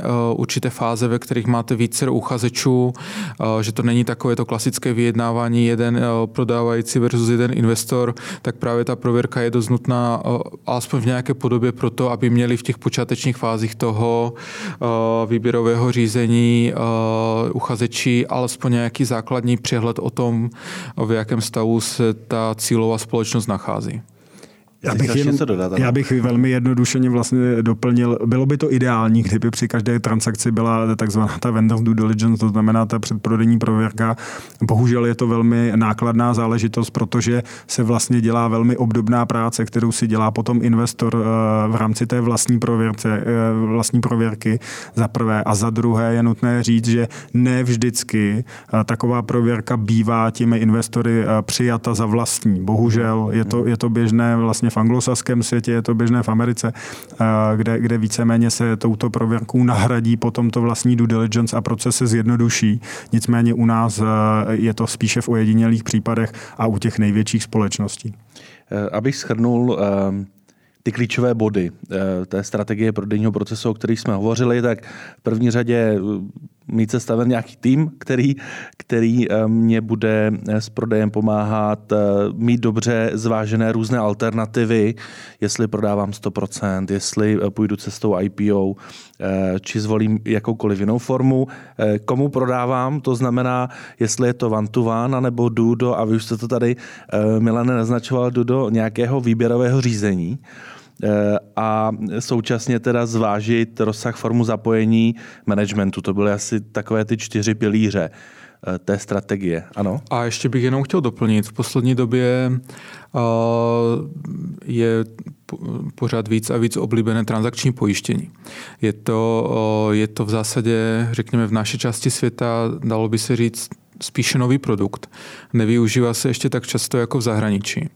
určité fáze, ve kterých máte více uchazečů, uh, že to není takové to klasické vyjednávání jeden uh, prodávající versus jeden investor, tak právě ta prověrka je dost nutná alespoň v nějaké podobě pro to, aby měli v těch počátečních fázích toho výběrového řízení uchazeči alespoň nějaký základní přehled o tom, v jakém stavu se ta cílová společnost nachází. Já bych, jenom, dodat, já bych velmi jednodušeně vlastně doplnil, bylo by to ideální, kdyby při každé transakci byla takzvaná ta vendor due diligence, to znamená ta předprodejní prověrka. Bohužel je to velmi nákladná záležitost, protože se vlastně dělá velmi obdobná práce, kterou si dělá potom investor eh, v rámci té vlastní prověrce, eh, vlastní prověrky za prvé. A za druhé je nutné říct, že ne vždycky eh, taková prověrka bývá těmi investory přijata za vlastní. Bohužel je to, je to běžné vlastně v anglosaském světě, je to běžné v Americe, eh, kde, kde víceméně se touto prověrkou nahradí potom to vlastní due diligence a proces se zjednoduší. Nicméně u nás eh, je to spíše v ojedinělých případech a u těch největších společností. Eh, abych schrnul, ty klíčové body té strategie prodejního procesu, o kterých jsme hovořili, tak v první řadě mít sestaven nějaký tým, který, který eh, mě bude eh, s prodejem pomáhat, eh, mít dobře zvážené různé alternativy, jestli prodávám 100%, jestli půjdu cestou IPO, či zvolím jakoukoliv jinou formu, komu prodávám, to znamená, jestli je to one to one, nebo jdu do, a vy už jste to tady, Milane, naznačoval, jdu do nějakého výběrového řízení, a současně teda zvážit rozsah formu zapojení managementu. To byly asi takové ty čtyři pilíře eh, té strategie. Ano? A ještě bych jenom chtěl doplnit. V poslední době uh, je pořád víc a víc oblíbené transakční pojištění. Je to, je to v zásadě, řekněme, v naší části světa, dalo by se říct, spíše nový produkt. Nevyužívá se ještě tak často jako v zahraničí.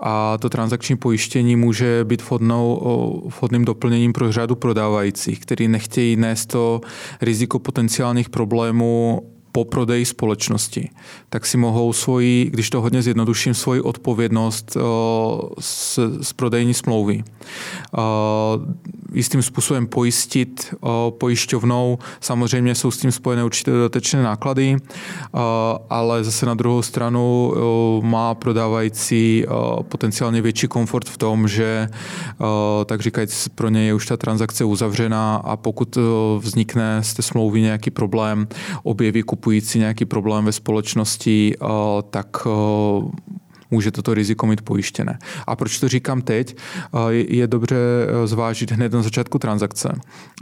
A to transakční pojištění může být vhodnou, vhodným doplněním pro řadu prodávajících, kteří nechtějí nést to riziko potenciálních problémů po prodeji společnosti, tak si mohou svoji, když to hodně zjednoduším, svoji odpovědnost z, prodejní smlouvy jistým způsobem pojistit pojišťovnou. Samozřejmě jsou s tím spojené určité dodatečné náklady, ale zase na druhou stranu má prodávající potenciálně větší komfort v tom, že tak říkajíc pro něj je už ta transakce uzavřená a pokud vznikne z té smlouvy nějaký problém, objeví kupující nějaký problém ve společnosti, tak může toto riziko mít pojištěné. A proč to říkám teď? Je dobře e, zvážit hned na začátku transakce,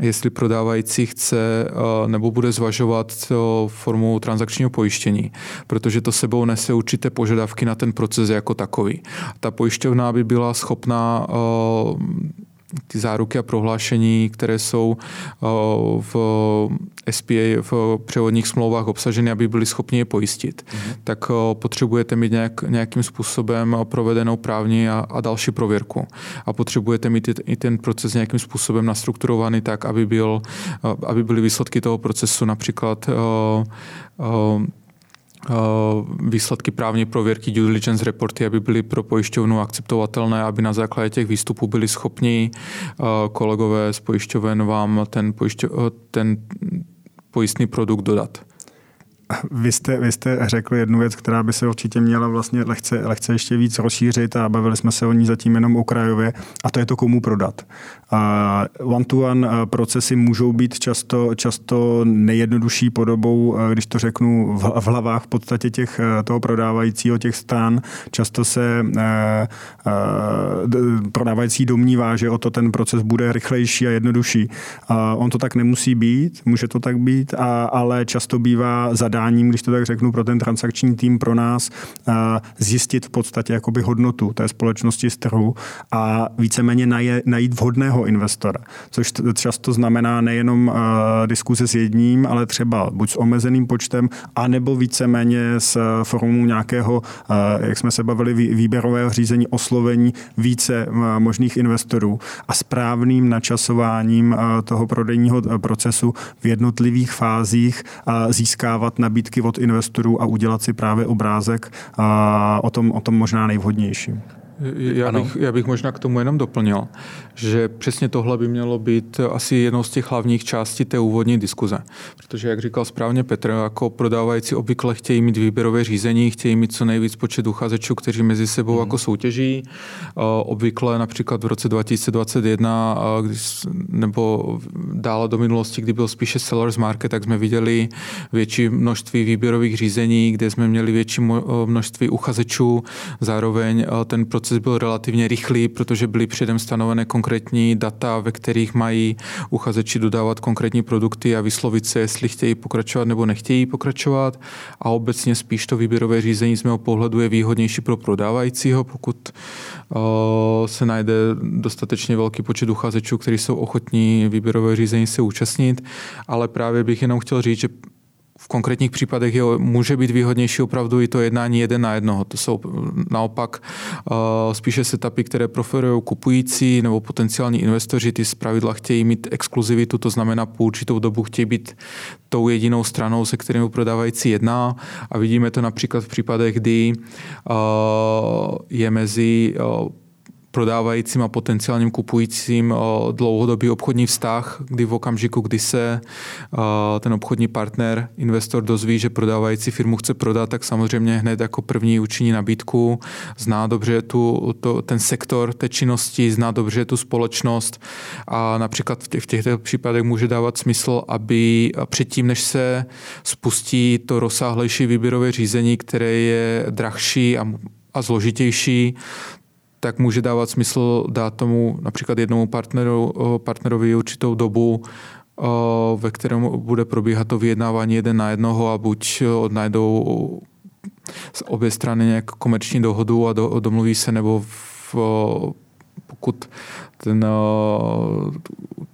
jestli prodávající chce e, nebo bude zvažovat formu transakčního pojištění, protože to sebou nese určité požadavky na ten proces jako takový. Ta pojišťovna by byla schopná e, ty záruky a prohlášení, které jsou eh, v SPA, v převodních smlouvách obsaženy, aby byli schopni je pojistit. Mm-hmm. Tak eh, potřebujete mít nějak, nějakým způsobem provedenou právní a, a další prověrku. A potřebujete mít i, ten proces nějakým způsobem nastrukturovaný tak, aby, byl, eh, aby byly výsledky toho procesu například uh, uh, výsledky právní prověrky due diligence reporty, aby byly pro pojišťovnu akceptovatelné, aby na základě těch výstupů byli schopni eh, kolegové z pojišťoven vám ten, pojišťo, eh, ten pojistný produkt dodat. vy jste, vy jste řekl jednu věc, která by se určitě měla vlastně lehce, lehce ještě víc rozšířit a bavili jsme se o ní zatím jenom okrajově a to je to, komu prodat. One-to-one procesy můžou být často, často nejjednodušší podobou, když to řeknu, v hlavách v podstatě těch, toho prodávajícího těch stran. Často se prodávající domnívá, že o to ten proces bude rychlejší a jednodušší. On to tak nemusí být, může to tak být, ale často bývá zadáním, když to tak řeknu, pro ten transakční tým pro nás zjistit v podstatě jakoby hodnotu té společnosti z trhu a víceméně najít vhodného investora, což často znamená nejenom diskuze s jedním, ale třeba buď s omezeným počtem, anebo víceméně s uh, formou nějakého, jak jsme se bavili, výběrového řízení, oslovení více uh, možných investorů a správným načasováním uh, toho prodejního procesu v jednotlivých fázích získávat nabídky od investorů a udělat si právě obrázek o, tom, o tom možná nejvhodnějším. Já bych, já bych možná k tomu jenom doplnil, že přesně tohle by mělo být asi jednou z těch hlavních částí té úvodní diskuze. Protože, jak říkal správně Petr, jako prodávající obvykle chtějí mít výběrové řízení, chtějí mít co nejvíc počet uchazečů, kteří mezi sebou mm. jako soutěží. Obvykle například v roce 2021, když, nebo dále do minulosti, kdy byl spíše sellers market, tak jsme viděli větší množství výběrových řízení, kde jsme měli větší množství uchazečů. Zároveň ten proces proces byl relativně rychlý, protože byly předem stanovené konkrétní data, ve kterých mají uchazeči dodávat konkrétní produkty a vyslovit se, jestli chtějí pokračovat nebo nechtějí pokračovat. A obecně spíš to výběrové řízení z mého pohledu je výhodnější pro prodávajícího, pokud uh, se najde dostatečně velký počet uchazečů, kteří jsou ochotní výběrové řízení se účastnit. Ale právě bych jenom chtěl říct, že konkrétních případech je, může být výhodnější opravdu i to jednání jeden na jednoho. To jsou naopak uh, spíše setupy, které preferují kupující nebo potenciální investoři. Ty zpravidla chtějí mít exkluzivitu, to znamená po určitou dobu chtějí být tou jedinou stranou, se kterou prodávající jedná. A vidíme to například v případech, kdy uh, je mezi prodávajícím a potenciálním kupujícím eh, dlouhodobý obchodní vztah, kdy v okamžiku, kdy se eh, ten obchodní partner, investor dozví, že prodávající firmu chce prodat, tak samozřejmě hned jako první učiní nabídku, zná dobře tu, to, ten sektor té činnosti, zná dobře tu společnost a například v, těch, v těchto případech může dávat smysl, aby předtím, než se spustí to rozsáhlejší výběrové řízení, které je drahší a a zložitější, tak může dávat smysl dát tomu například jednomu partneru, partnerovi určitou dobu, ve kterém bude probíhat to vyjednávání jeden na jednoho a buď odnajdou z obě strany nějak komerční dohodu a do, domluví se, nebo v, pokud ten,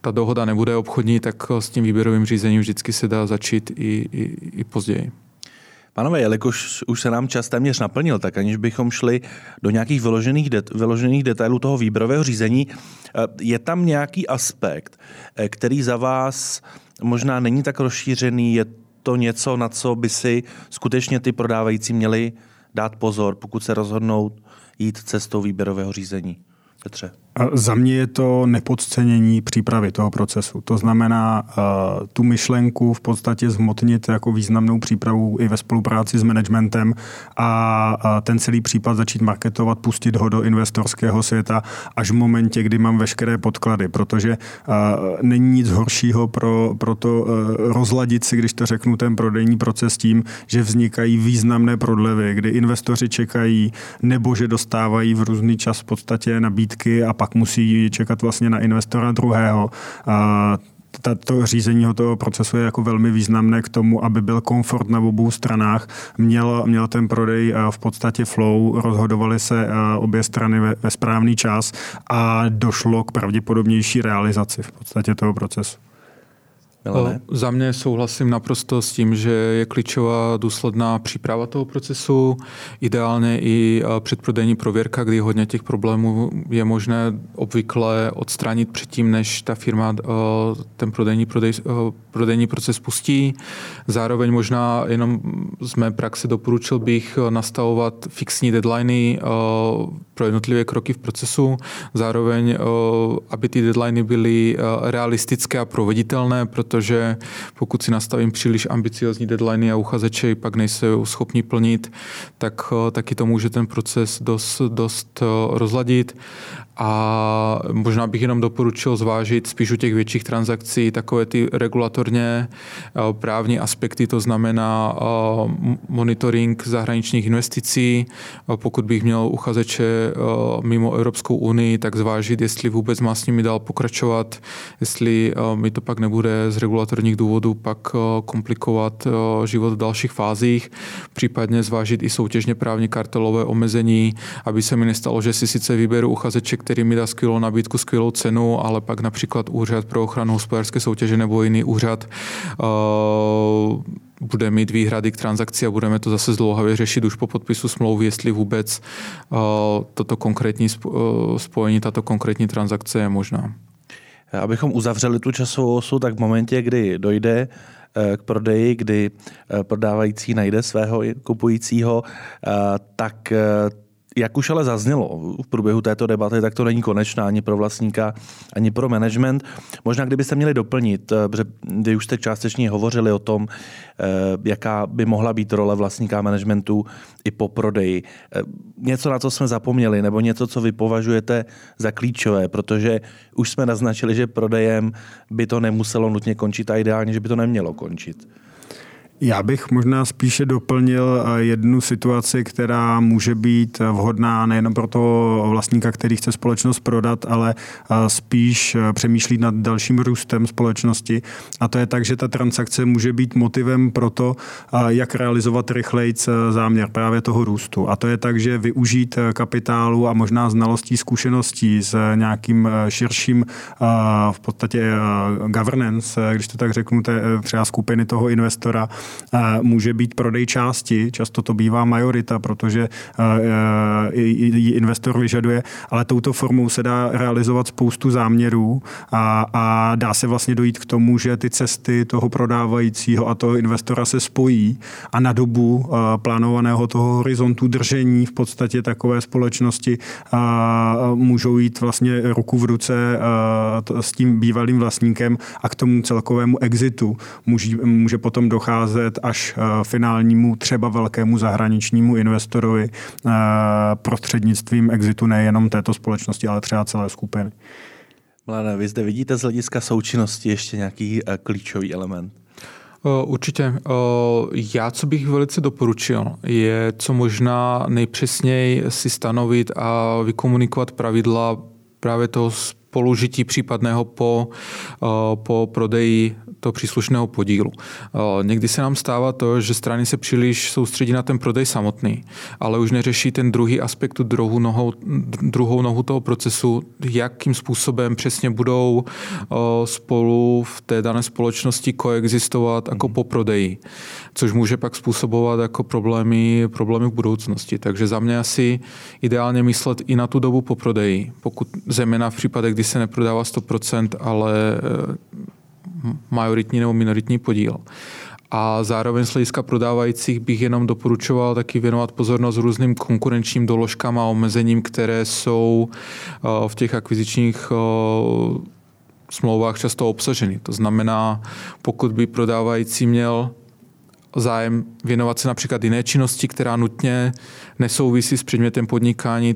ta dohoda nebude obchodní, tak s tím výběrovým řízením vždycky se dá začít i, i, i později. Pánové, jelikož už se nám čas téměř naplnil, tak aniž bychom šli do nějakých vyložených, det, vyložených detailů toho výběrového řízení, eh, je tam nějaký aspekt, eh, který za vás možná není tak rozšířený, je to něco, na co by si skutečně ty prodávající měli dát pozor, pokud se rozhodnou jít cestou výběrového řízení? Petře. Za mě je to nepodcenění přípravy toho procesu. To znamená uh, tu myšlenku v podstatě zhmotnit jako významnou přípravu i ve spolupráci s managementem a ten celý případ začít marketovat, pustit ho do investorského světa až v momentě, kdy mám veškeré podklady, protože uh, není nic horšího pro, pro to uh, rozladit si, když to řeknu, ten prodejní proces tím, že vznikají významné prodlevy, kdy investoři čekají nebo že dostávají v různý čas v podstatě nabídky a pak pak musí čekat vlastně na investora druhého. A tato řízení toho procesu je jako velmi významné k tomu, aby byl komfort na obou stranách, měl, měl ten prodej v podstatě flow, rozhodovaly se obě strany ve, ve správný čas a došlo k pravděpodobnější realizaci v podstatě toho procesu. Milane? Za mě souhlasím naprosto s tím, že je klíčová důsledná příprava toho procesu, ideálně i předprodejní prověrka, kdy hodně těch problémů je možné obvykle odstranit předtím, než ta firma ten prodejní, prodej, prodejní proces pustí. Zároveň možná jenom z mé praxe doporučil bych nastavovat fixní deadliny pro jednotlivé kroky v procesu. Zároveň, aby ty deadliny byly realistické a proveditelné, protože protože pokud si nastavím příliš ambiciozní deadliny a uchazeči pak nejsou schopni plnit, tak taky to může ten proces dost, dost rozladit. A možná bych jenom doporučil zvážit spíš u těch větších transakcí takové ty regulatorně právní aspekty, to znamená monitoring zahraničních investicí. Pokud bych měl uchazeče mimo Evropskou unii, tak zvážit, jestli vůbec má s nimi dál pokračovat, jestli mi to pak nebude z regulatorních důvodů pak komplikovat život v dalších fázích, případně zvážit i soutěžně právní kartelové omezení, aby se mi nestalo, že si sice vyberu uchazeče, který mi dá skvělou nabídku, skvělou cenu, ale pak například úřad pro ochranu hospodářské soutěže nebo jiný úřad uh, bude mít výhrady k transakci a budeme to zase zdlouhavě řešit už po podpisu smlouvy, jestli vůbec uh, toto konkrétní spojení, tato konkrétní transakce je možná. Abychom uzavřeli tu časovou osu, tak v momentě, kdy dojde k prodeji, kdy prodávající najde svého kupujícího, tak jak už ale zaznělo v průběhu této debaty, tak to není konečná ani pro vlastníka, ani pro management. Možná kdybyste měli doplnit, eh, protože vy už jste částečně hovořili o tom, eh, jaká by mohla být role vlastníka managementu i po prodeji. Eh, něco, na co jsme zapomněli, nebo něco, co vy považujete za klíčové, protože už jsme naznačili, že prodejem by to nemuselo nutně končit a ideálně, že by to nemělo končit. Já bych možná spíše doplnil eh, jednu situaci, která může být vhodná nejen pro toho vlastníka, který chce společnost prodat, ale eh, spíš eh, přemýšlí nad dalším růstem společnosti. A to je tak, že ta transakce může být motivem pro to, jak realizovat rychleji záměr právě toho růstu. A to je tak, že využít kapitálu a možná znalostí, zkušeností s nějakým širším v podstatě governance, když to tak řeknu, třeba skupiny toho investora, může být prodej části, často to bývá majorita, protože ji investor vyžaduje, ale touto formou se dá realizovat spoustu záměrů a, a dá se vlastně dojít k tomu, že ty cesty toho prodávajícího a toho investora se spojí a na dobu plánovaného toho horizontu držení v podstatě takové společnosti můžou jít vlastně ruku v ruce s tím bývalým vlastníkem a k tomu celkovému exitu. Může, může potom docházet docházet až eh, finálnímu třeba velkému zahraničnímu investorovi eh, prostřednictvím exitu nejenom této společnosti, ale třeba celé skupiny. Mladé, vy zde vidíte z hlediska součinnosti ještě nějaký eh, klíčový element? Určitě. Já, co bych velice doporučil, je co možná nejpřesněji si stanovit a vykomunikovat pravidla právě toho spolužití případného po, po prodeji toho příslušného podílu. Někdy se nám stává to, že strany se příliš soustředí na ten prodej samotný, ale už neřeší ten druhý aspekt, tu druhou nohou, druhou nohu toho procesu, jakým způsobem přesně budou spolu v té dané společnosti koexistovat jako po prodeji, což může pak způsobovat jako problémy, problémy v budoucnosti. Takže za mě asi ideálně myslet i na tu dobu po prodeji, pokud zejména v případech, kdy se neprodává 100%, ale majoritní nebo minoritní podíl. A zároveň z hlediska prodávajících bych jenom doporučoval taky věnovat pozornost různým konkurenčním doložkám a omezením, které jsou eh, v těch akvizičních eh, smlouvách často obsaženy. To znamená, pokud by prodávající měl zájem věnovat se například jiné činnosti, která nutně nesouvisí s předmětem podnikání,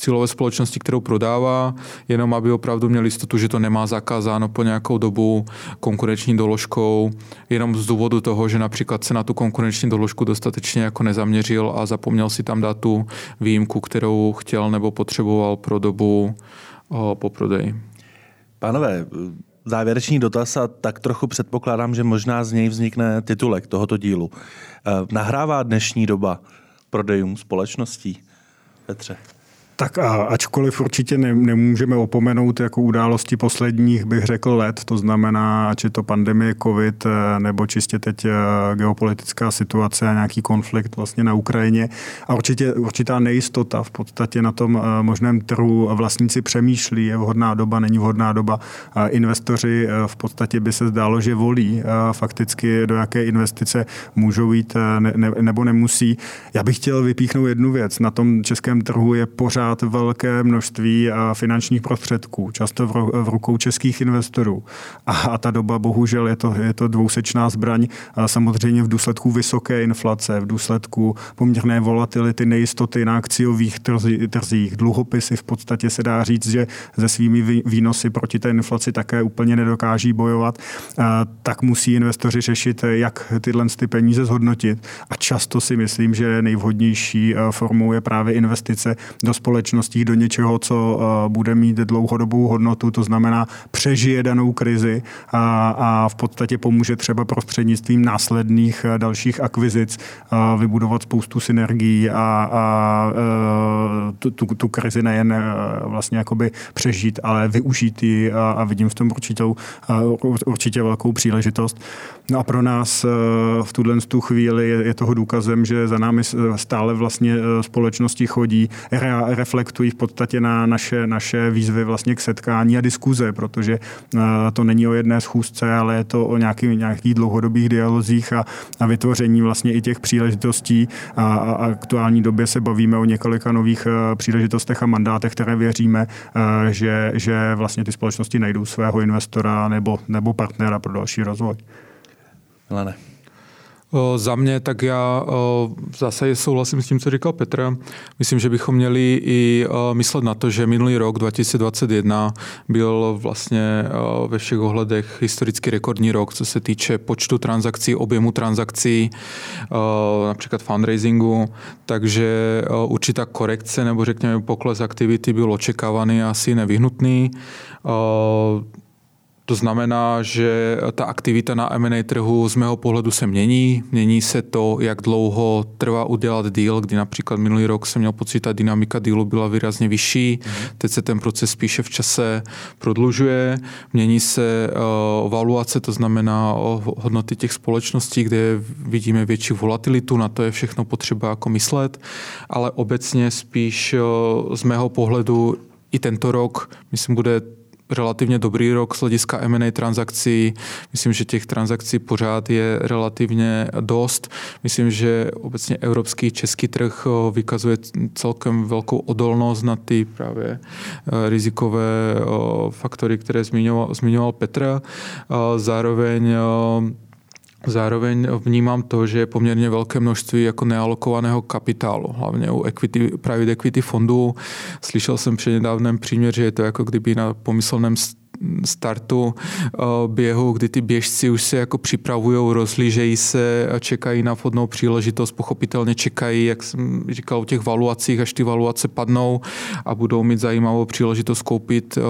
cílové společnosti, kterou prodává, jenom aby opravdu měl jistotu, že to nemá zakázáno po nějakou dobu konkurenční doložkou, jenom z důvodu toho, že například se na tu konkurenční doložku dostatečně jako nezaměřil a zapomněl si tam dát tu výjimku, kterou chtěl nebo potřeboval pro dobu po prodeji. Pánové, závěrečný dotaz a tak trochu předpokládám, že možná z něj vznikne titulek tohoto dílu. Eh, nahrává dnešní doba prodejům společností? Petře. Tak a ačkoliv určitě ne, nemůžeme opomenout jako události posledních, bych řekl, let, to znamená, či to pandemie COVID, eh, nebo čistě teď eh, geopolitická situace a nějaký konflikt vlastně na Ukrajině. A určitě určitá nejistota v podstatě na tom eh, možném trhu. Vlastníci přemýšlí, je vhodná doba, není vhodná doba. Investoři v podstatě by se zdálo, že volí fakticky, do jaké investice můžou jít ne, nebo nemusí. Já bych chtěl vypíchnout jednu věc. Na tom českém trhu je pořád tenkrát velké množství finančních prostředků, často v rukou českých investorů. A ta doba bohužel je to, je to dvousečná zbraň. Samozřejmě v důsledku vysoké inflace, v důsledku poměrné volatility, nejistoty na akciových trzích, dluhopisy v podstatě se dá říct, že se svými výnosy proti té inflaci také úplně nedokáží bojovat, tak musí investoři řešit, jak tyhle ty peníze zhodnotit. A často si myslím, že nejvhodnější formou je právě investice do společností, do něčeho, co bude mít dlouhodobou hodnotu, to znamená přežije danou krizi a, a v podstatě pomůže třeba prostřednictvím následných dalších akvizic vybudovat spoustu synergií a, a tu, tu, tu krizi nejen vlastně jakoby přežít, ale využít ji a, a vidím v tom určitou, určitě velkou příležitost. No a pro nás v tuhle tu chvíli je, je toho důkazem, že za námi stále vlastně společnosti chodí, re, reflektují v podstatě na naše, naše výzvy vlastně k setkání a diskuze, protože to není o jedné schůzce, ale je to o nějaký, nějakých dlouhodobých dialozích a, a vytvoření vlastně i těch příležitostí a, a aktuální době se bavíme o několika nových příležitostech a mandátech, které věříme, že, že vlastně ty společnosti najdou svého investora nebo, nebo partnera pro další rozvoj. Milane. Za mě, tak já v zásadě souhlasím s tím, co říkal Petr. Myslím, že bychom měli i myslet na to, že minulý rok 2021 byl vlastně ve všech ohledech historicky rekordní rok, co se týče počtu transakcí, objemu transakcí, například fundraisingu, takže určitá korekce nebo řekněme pokles aktivity byl očekávaný a asi nevyhnutný. To znamená, že ta aktivita na M&A trhu z mého pohledu se mění. Mění se to, jak dlouho trvá udělat deal, kdy například minulý rok jsem měl pocit, že ta dynamika dealu byla výrazně vyšší. Mm. Teď se ten proces spíše v čase prodlužuje. Mění se uh, valuace, to znamená o hodnoty těch společností, kde vidíme větší volatilitu, na to je všechno potřeba jako myslet, ale obecně spíš uh, z mého pohledu i tento rok, myslím, bude relativně dobrý rok z hlediska M&A transakcí. Myslím, že těch transakcí pořád je relativně dost. Myslím, že obecně evropský český trh eh, vykazuje celkem velkou odolnost na ty právě eh, rizikové eh, faktory, které zmiňoval, zmiňoval Petr. Zároveň Zároveň vnímám to, že je poměrně velké množství jako nealokovaného kapitálu, hlavně u equity, private equity fondů. Slyšel jsem při nedávném příměr, že je to jako kdyby na pomyslném startu eh, běhu, kdy ty běžci už se jako připravují, rozlížejí se a čekají na vhodnou příležitost, pochopitelně čekají, jak jsem říkal, u těch valuacích, až ty valuace padnou a budou mít zajímavou příležitost koupit eh,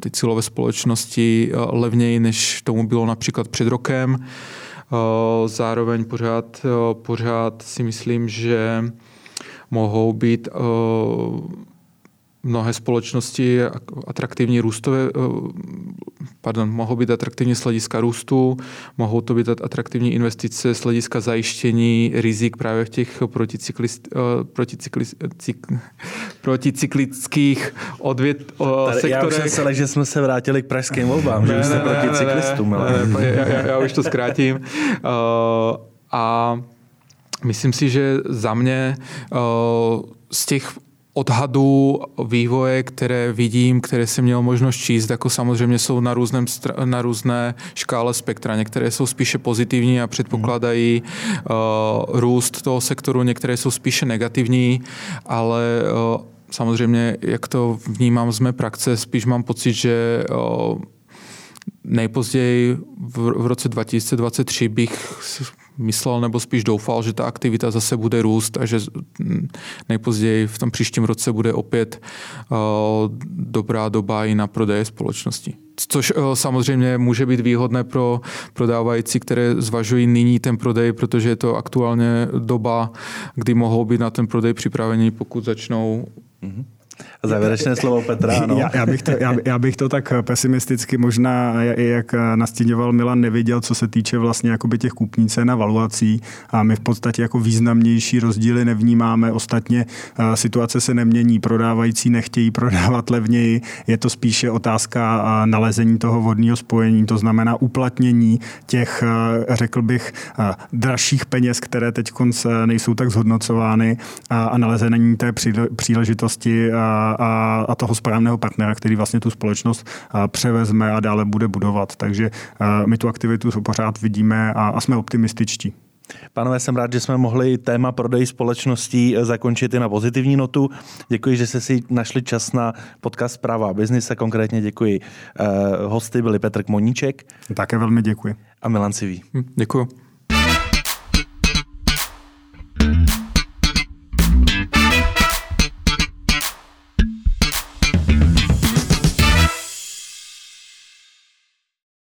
ty cílové společnosti eh, levněji, než tomu bylo například před rokem. Zároveň pořád, pořád si myslím, že mohou být mnohé společnosti atraktivní růstové, eh, pardon, mohou být atraktivní z hlediska růstu, mohou to být atraktivní investice z hlediska zajištění rizik právě v těch proticyklist, eh, proticyklist, proticyklických odvět, Tady, sektorech. Já už jsem se že jsme se vrátili k pražským volbám, že už jste proti cyklistům. Ne, ne, já, já, já už to zkrátím. Uh, a myslím si, že za mě uh, z těch odhadů vývoje, které vidím, které jsem měl možnost číst, jako samozřejmě jsou na, různém, na různé škále spektra. Některé jsou spíše pozitivní a předpokládají uh, růst toho sektoru, některé jsou spíše negativní, ale uh, samozřejmě, jak to vnímám z mé praxe, spíš mám pocit, že uh, nejpozději v, v roce 2023 bych myslel nebo spíš doufal, že ta aktivita zase bude růst a že nejpozději v tom příštím roce bude opět uh, dobrá doba i na prodeje společnosti. Což uh, samozřejmě může být výhodné pro prodávající, které zvažují nyní ten prodej, protože je to aktuálně doba, kdy mohou být na ten prodej připraveni, pokud začnou mm-hmm Závěrečné slovo Petra, ano. Já, já, bych to, já, já bych to tak pesimisticky možná, jak nastíňoval Milan, neviděl, co se týče vlastně jakoby těch kupní cen a valuací. A my v podstatě jako významnější rozdíly nevnímáme. Ostatně situace se nemění, prodávající nechtějí prodávat levněji. Je to spíše otázka nalezení toho vodního spojení, to znamená uplatnění těch, řekl bych, dražších peněz, které teď nejsou tak zhodnocovány a, a nalezení té příležitosti a, a, a toho správného partnera, který vlastně tu společnost převezme a dále bude budovat. Takže my tu aktivitu pořád vidíme a, a jsme optimističtí. Pánové, jsem rád, že jsme mohli téma prodej společností e, zakončit i na pozitivní notu. Děkuji, že jste si našli čas na podcast Práva a biznise. Konkrétně děkuji. E, hosty byli Petr Kmoníček. Také velmi děkuji. A Milan Sivý. Hm, děkuji.